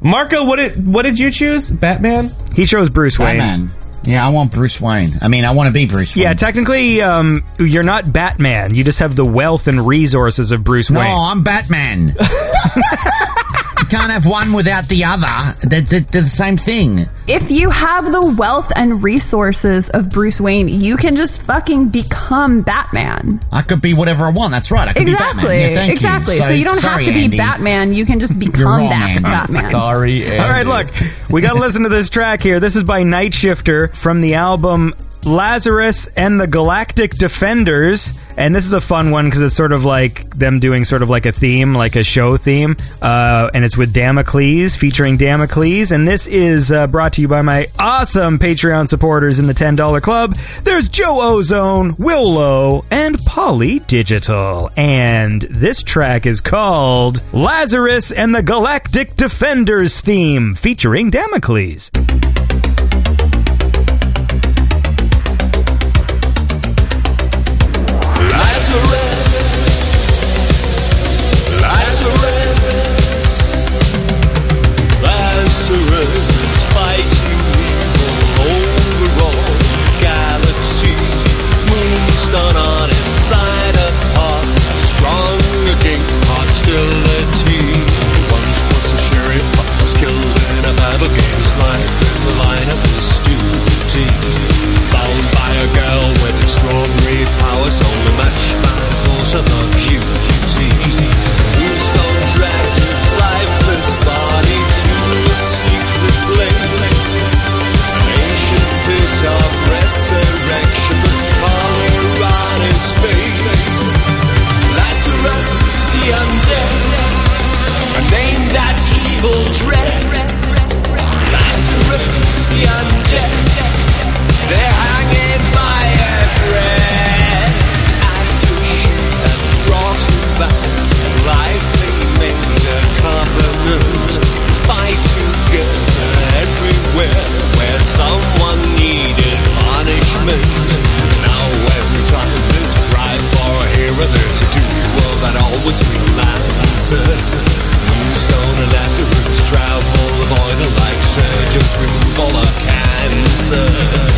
Marco, what did what did you choose? Batman. He chose Bruce Wayne. Batman. Yeah, I want Bruce Wayne. I mean, I want to be Bruce Wayne. Yeah, technically, um, you're not Batman. You just have the wealth and resources of Bruce No, Wayne. No, I'm Batman. you can't have one without the other. They're, they're, they're the same thing. If you have the wealth and resources of Bruce Wayne, you can just fucking become Batman. I could be whatever I want. That's right. I could be Exactly. Batman. Yeah, thank exactly. You. So, you don't sorry, have to be Andy. Batman. You can just become wrong, Bat- Andy. Batman. Sorry. Andy. All right, look, we got to listen to this track here. This is by Night Shifter from the album Lazarus and the Galactic Defenders. And this is a fun one because it's sort of like them doing sort of like a theme, like a show theme. Uh, and it's with Damocles, featuring Damocles. And this is uh, brought to you by my awesome Patreon supporters in the $10 club. There's Joe Ozone, Willow, and Polly Digital. And this track is called Lazarus and the Galactic Defenders theme, featuring Damocles. Cancer.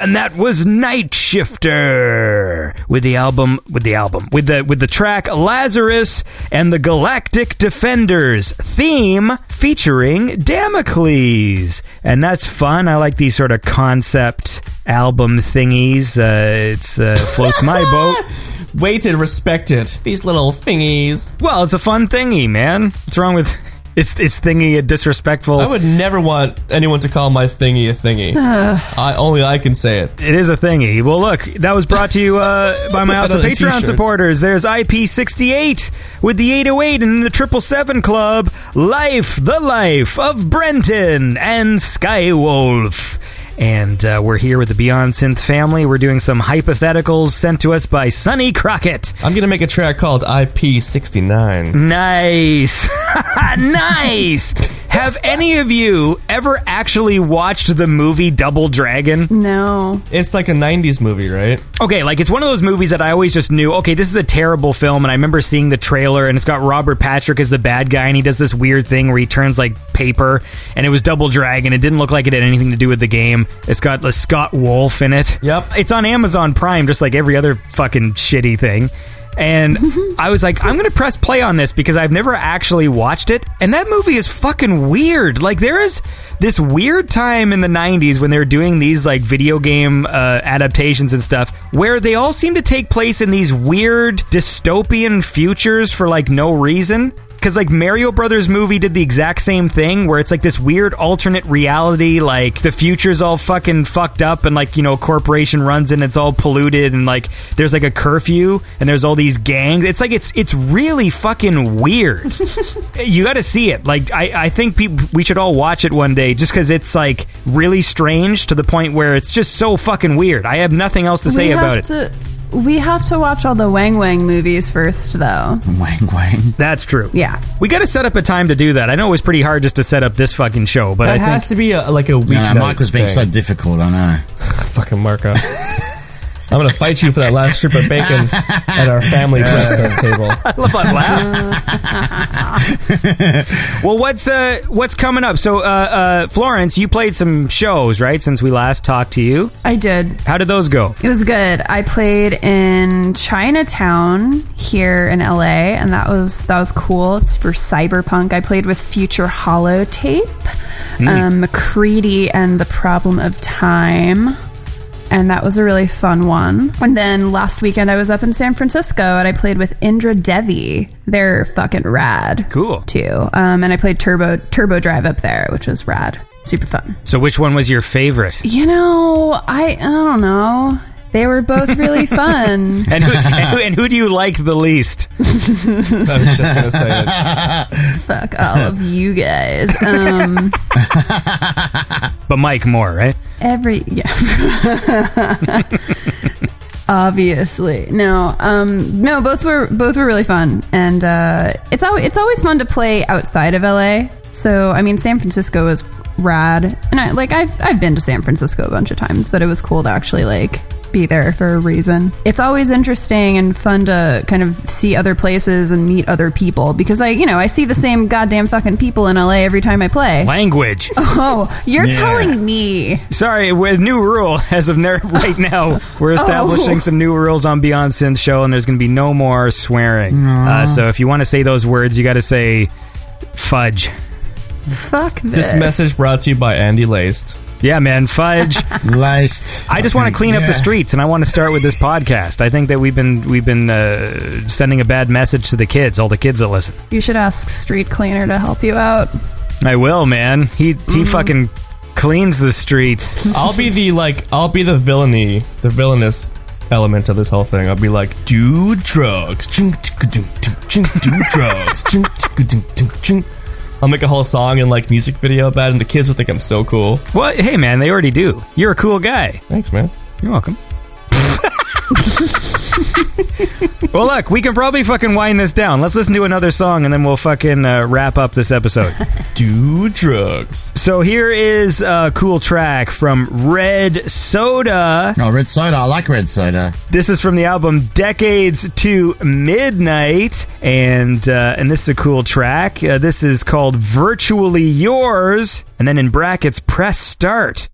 And that was Night Shifter with the album with the album with the with the track Lazarus and the Galactic Defenders theme featuring Damocles, and that's fun. I like these sort of concept album thingies. Uh, it's uh, floats my boat. Weighted, respected. These little thingies. Well, it's a fun thingy, man. What's wrong with is is thingy a disrespectful? I would never want anyone to call my thingy a thingy. I only I can say it. It is a thingy. Well, look, that was brought to you uh, by my Put that awesome on a Patreon t-shirt. supporters. There's IP68 with the 808 and the 777 Club, Life, the Life of Brenton, and Skywolf. And uh, we're here with the Beyond Synth family. We're doing some hypotheticals sent to us by Sonny Crockett. I'm gonna make a track called IP69. Nice. nice. Have any of you ever actually watched the movie Double Dragon? No. It's like a 90s movie, right? Okay, like it's one of those movies that I always just knew, okay, this is a terrible film. And I remember seeing the trailer and it's got Robert Patrick as the bad guy and he does this weird thing where he turns like paper and it was Double Dragon. It didn't look like it had anything to do with the game. It's got the Scott Wolf in it. Yep. It's on Amazon Prime, just like every other fucking shitty thing. And I was like, I'm to press play on this because I've never actually watched it. And that movie is fucking weird. Like, there is this weird time in the 90s when they're doing these, like, video game uh, adaptations and stuff where they all seem to take place in these weird dystopian futures for, like, no reason. Because, like, Mario Brothers movie did the exact same thing where it's like this weird alternate reality, like, the future's all fucking fucked up and, like, you know, a corporation runs and it's all polluted and, like, there's, like, a curfew and there's all these gangs. It's like, it's it's really fucking weird. you got to see it. Like, I, I think peop we should all watch it one day just because it's, like, really strange to the point where it's just so fucking weird. I have nothing else to say about have it. To, we have to watch all the Wang Wang movies first, though. Wang wang. That's true. Yeah. We got to set up a time to do that. I know it was pretty hard just to set up this fucking show, but That I think has to be a, like a week. No, no, Mike was being so difficult. I know. fucking Marco. I'm gonna fight you for that last strip of bacon at our family breakfast table. love that laugh. well, what's uh, what's coming up? So, uh, uh, Florence, you played some shows, right? Since we last talked to you, I did. how did those go? It was good. I played in Chinatown here in LA, and that was that was cool. It's for cyberpunk. I played with Future Holotape, um, McCready, and the Problem of Time. And that was a really fun one. And then last weekend I was up in San Francisco and I played with Indra Devi. They're fucking rad. Cool. Too. Um, and I played Turbo Turbo Drive up there, which was rad. Super fun. So, which one was your favorite? You know, I I don't know. They were both really fun. And who, and who, and who do you like the least? I was just gonna say it. Fuck all of you guys. Um, But Mike more, right? every yeah. Obviously, no. Um, no. Both were both were really fun, and uh, it's always it's always fun to play outside of LA. So I mean, San Francisco is rad, and I like I've I've been to San Francisco a bunch of times, but it was cool to actually like be there for a reason. It's always interesting and fun to kind of see other places and meet other people because I, you know, I see the same goddamn fucking people in LA every time I play. Language. Oh, you're Yeah. telling me. Sorry, with new rule as of ner- right now, we're establishing Oh. some new rules on Beyond Synth show, and there's going to be no more swearing. Uh, so if you want to say those words, you got to say fudge. Fuck this. This message brought to you by Andy Laced. Yeah, man, fudge. Laced. I just want to clean up the streets, and I want to start with this podcast. I think that we've been we've been uh, sending a bad message to the kids, all the kids that listen. You should ask Street Cleaner to help you out. I will, man. He he fucking cleans the streets. I'll be the like I'll be the villainy, the villainous element of this whole thing. I'll be like, do drugs, Ching, ticka, ding, ding, ching, do drugs, Ching, ticka, ding, ding, ching. I'll make a whole song and like music video about it, and the kids will think I'm so cool. Well, hey, man, they already do. You're a cool guy. Thanks, man. You're welcome. well, look, we can probably fucking wind this down. Let's listen to another song and then we'll fucking uh, wrap up this episode. Do drugs. so here is a cool track from Red Soda. Oh, red soda. I like red soda. This is from the album Decades to Midnight, and uh, and this is a cool track. Uh, this is called Virtually Yours, and then in brackets, press start.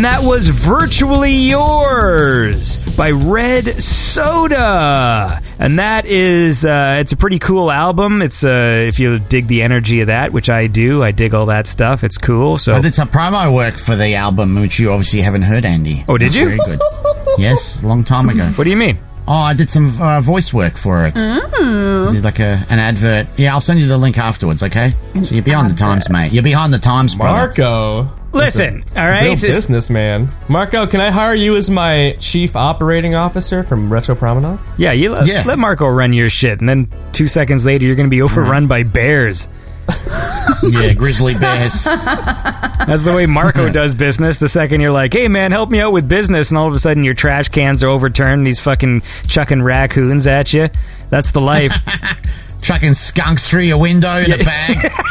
And that was Virtually Yours by Red Soda. And that is, uh, it's a pretty cool album. It's, uh, if you dig the energy of that, which I do, I dig all that stuff. It's cool. So, I did some promo work for the album, which you obviously haven't heard, Andy. Oh, did It's you? Very good. yes, a long time ago. what do you mean? Oh, I did some uh, voice work for it. Mm. Did like a, an advert. Yeah, I'll send you the link afterwards, okay? So you're behind the times, mate. You're behind the times, brother. Marco. Listen, all right, Real right. This- businessman. Marco, can I hire you as my chief operating officer from Retro Promenade? yeah, you let, Yeah. let Marco run your shit. And then two seconds later, you're going to be overrun by bears. Yeah, grizzly bears. That's the way Marco does business. The second you're like, hey man, help me out with business, and all of a sudden your trash cans are overturned, and he's fucking chucking raccoons at you. That's the life. Chucking skunks through your window in a bag.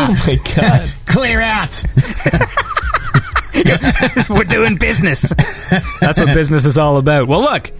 Oh my god. Clear out. We're doing business. That's what business is all about. Well, look.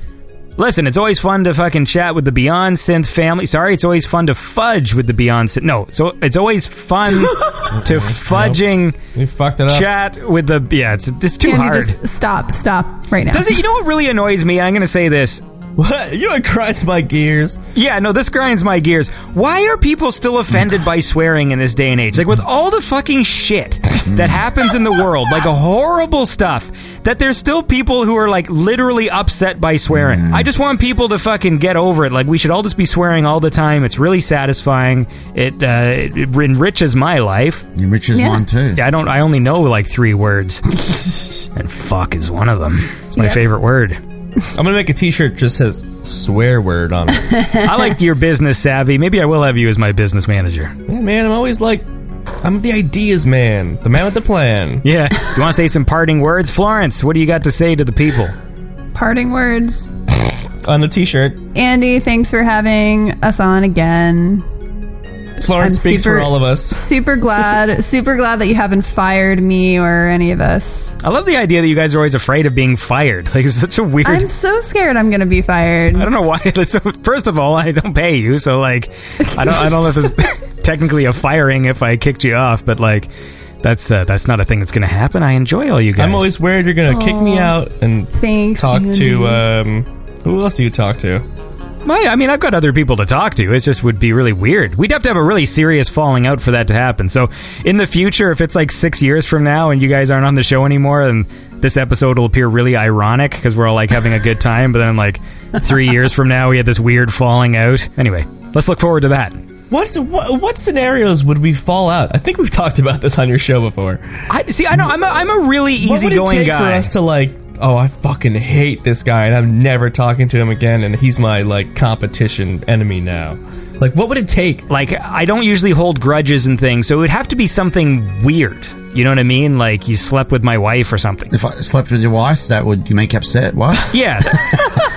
Listen, it's always fun to fucking chat with the Beyond Synth family. Sorry, it's always fun to fudge with the Beyond Synth. No, so it's always fun to fudging You fucked it up. chat with the. Yeah, it's it's too Andy, hard. just stop, stop right now. Does it? You know what really annoys me? I'm going to say this. What? You know what grinds my gears? Yeah, no, this grinds my gears. Why are people still offended by swearing in this day and age? Like, with all the fucking shit that happens in the world, like a horrible stuff, that there's still people who are, like, literally upset by swearing. I just want people to fucking get over it. Like, we should all just be swearing all the time. It's really satisfying. It, uh, it enriches my life. Enriches Yeah. mine too. Yeah, I don't, I only know, like, three words. and fuck is one of them. It's my Yep. favorite word. I'm gonna make a T-shirt just says swear word on it. I like your business savvy. Maybe I will have you as my business manager. yeah, man, I'm always like, I'm the ideas man, the man with the plan. Yeah. You want to say some parting words? Florence, what do you got to say to the people? Parting words. On the T-shirt, Andy, thanks for having us on again. Florence I'm speaks super- for all of us. Super glad, super glad that you haven't fired me or any of us. I love the idea that you guys are always afraid of being fired. Like, it's such a weird. I'm so scared I'm going to be fired. I don't know why. It's- First of all, I don't pay you, so like, I don't. I don't know if it's technically a firing if I kicked you off, but like, that's uh, that's not a thing that's going to happen. I enjoy all you guys. I'm always worried you're gonna kick me out and Thanks. talk Andy. to. um Who else do you talk to? My, I mean, I've got other people to talk to. It just would be really weird. We'd have to have a really serious falling out for that to happen. So, in the future, if it's like six years from now and you guys aren't on the show anymore, then this episode will appear really ironic because we're all like having a good time. But then, like three years from now, we had this weird falling out. Anyway, let's look forward to that. What, what what scenarios would we fall out? I think we've talked about this on your show before. I see. I know. I'm a, I'm a really what would it easygoing take guy. for us to like? Oh, I fucking hate this guy, and I'm never talking to him again, and he's my like competition enemy now. Like, what would it take? like I don't usually hold grudges and things, so it would have to be something weird. You know what I mean? Like you slept with my wife or something. If I slept with your wife, that would you make you upset. What? Yeah.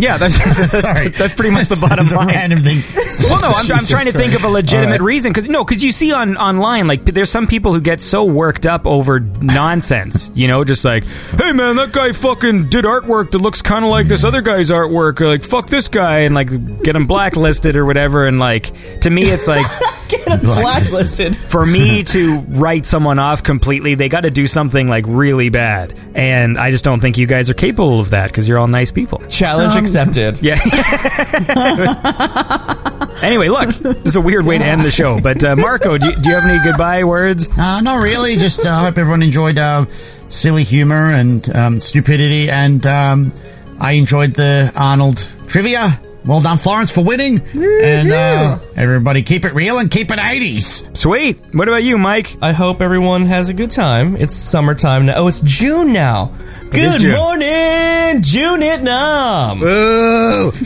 yeah, that's, Sorry. that's pretty much the bottom line. random thing. Well, no, I'm, I'm trying to think of a legitimate right. reason because no, because you see on online like there's some people who get so worked up over nonsense. You know, just like, hey man, that guy fucking did artwork that looks kind of like this other guy's artwork. Or like, fuck this guy, and like get him blacklisted or whatever. And like to me, it's like. Blacklisted. for me to write someone off completely, they got to do something like really bad. And I just don't think you guys are capable of that because you're all nice people. Challenge accepted. Yeah. anyway, look, this is a weird way to end the show. But uh, Marco, do you, do you have any goodbye words? Uh, not really. Just uh, hope everyone enjoyed uh, silly humor and um, stupidity, and um, I enjoyed the Arnold trivia. Well done, Florence, for winning. And uh, everybody, keep it real and keep it 80s. Sweet. What about you, Mike? I hope everyone has a good time. It's summertime now. Oh, it's June now. is Good June. morning, June Vietnam. Ooh.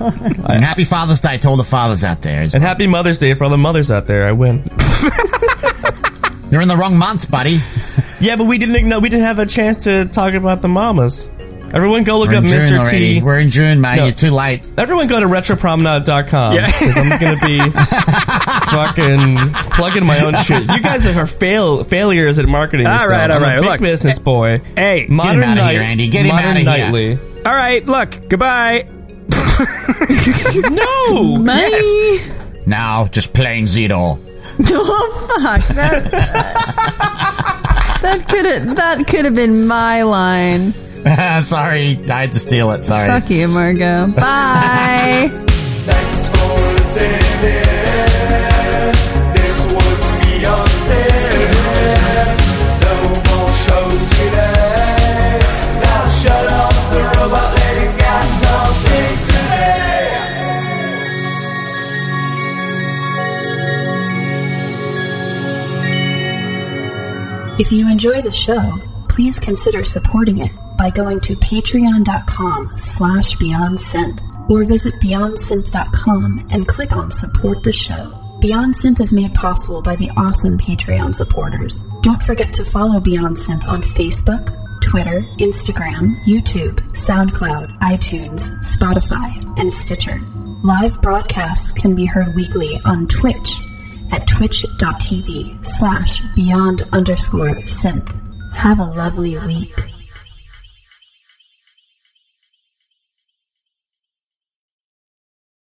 and happy Father's Day to all the fathers out there. And happy Mother's Day for all the mothers out there. I win. You're in the wrong month, buddy. Yeah, but we didn't know we didn't have a chance to talk about the mamas. Everyone go look We're up June Mr. already. T. We're in June, man. No. You're too late. Everyone go to retropromenade.com Yeah. because I'm going to be fucking plugging my own shit. You guys are fail failures at marketing All yourself. right, all I'm right, a big look. business boy. Hey, get Modern him outta night, here, Andy. Get him Modern outta here. nightly. All right, look, goodbye. No. Bye. Now, just plain zero. oh fuck that that could have that could have been my line. Sorry, I had to steal it. Sorry. Fuck you, Margot. Bye. Thanks for listening. This was Beyond Synth. No more show today. Now shut up, the robot lady's got something to say. If you enjoy the show, please consider supporting it by going to patreon.com slash beyondsynth or visit beyondsynth.com and click on support the show. Beyond Synth is made possible by the awesome Patreon supporters. Don't forget to follow Beyond Synth on Facebook, Twitter, Instagram, YouTube, SoundCloud, iTunes, Spotify, and Stitcher. Live broadcasts can be heard weekly on Twitch at twitch.tv slash beyond underscore synth. Have a lovely week.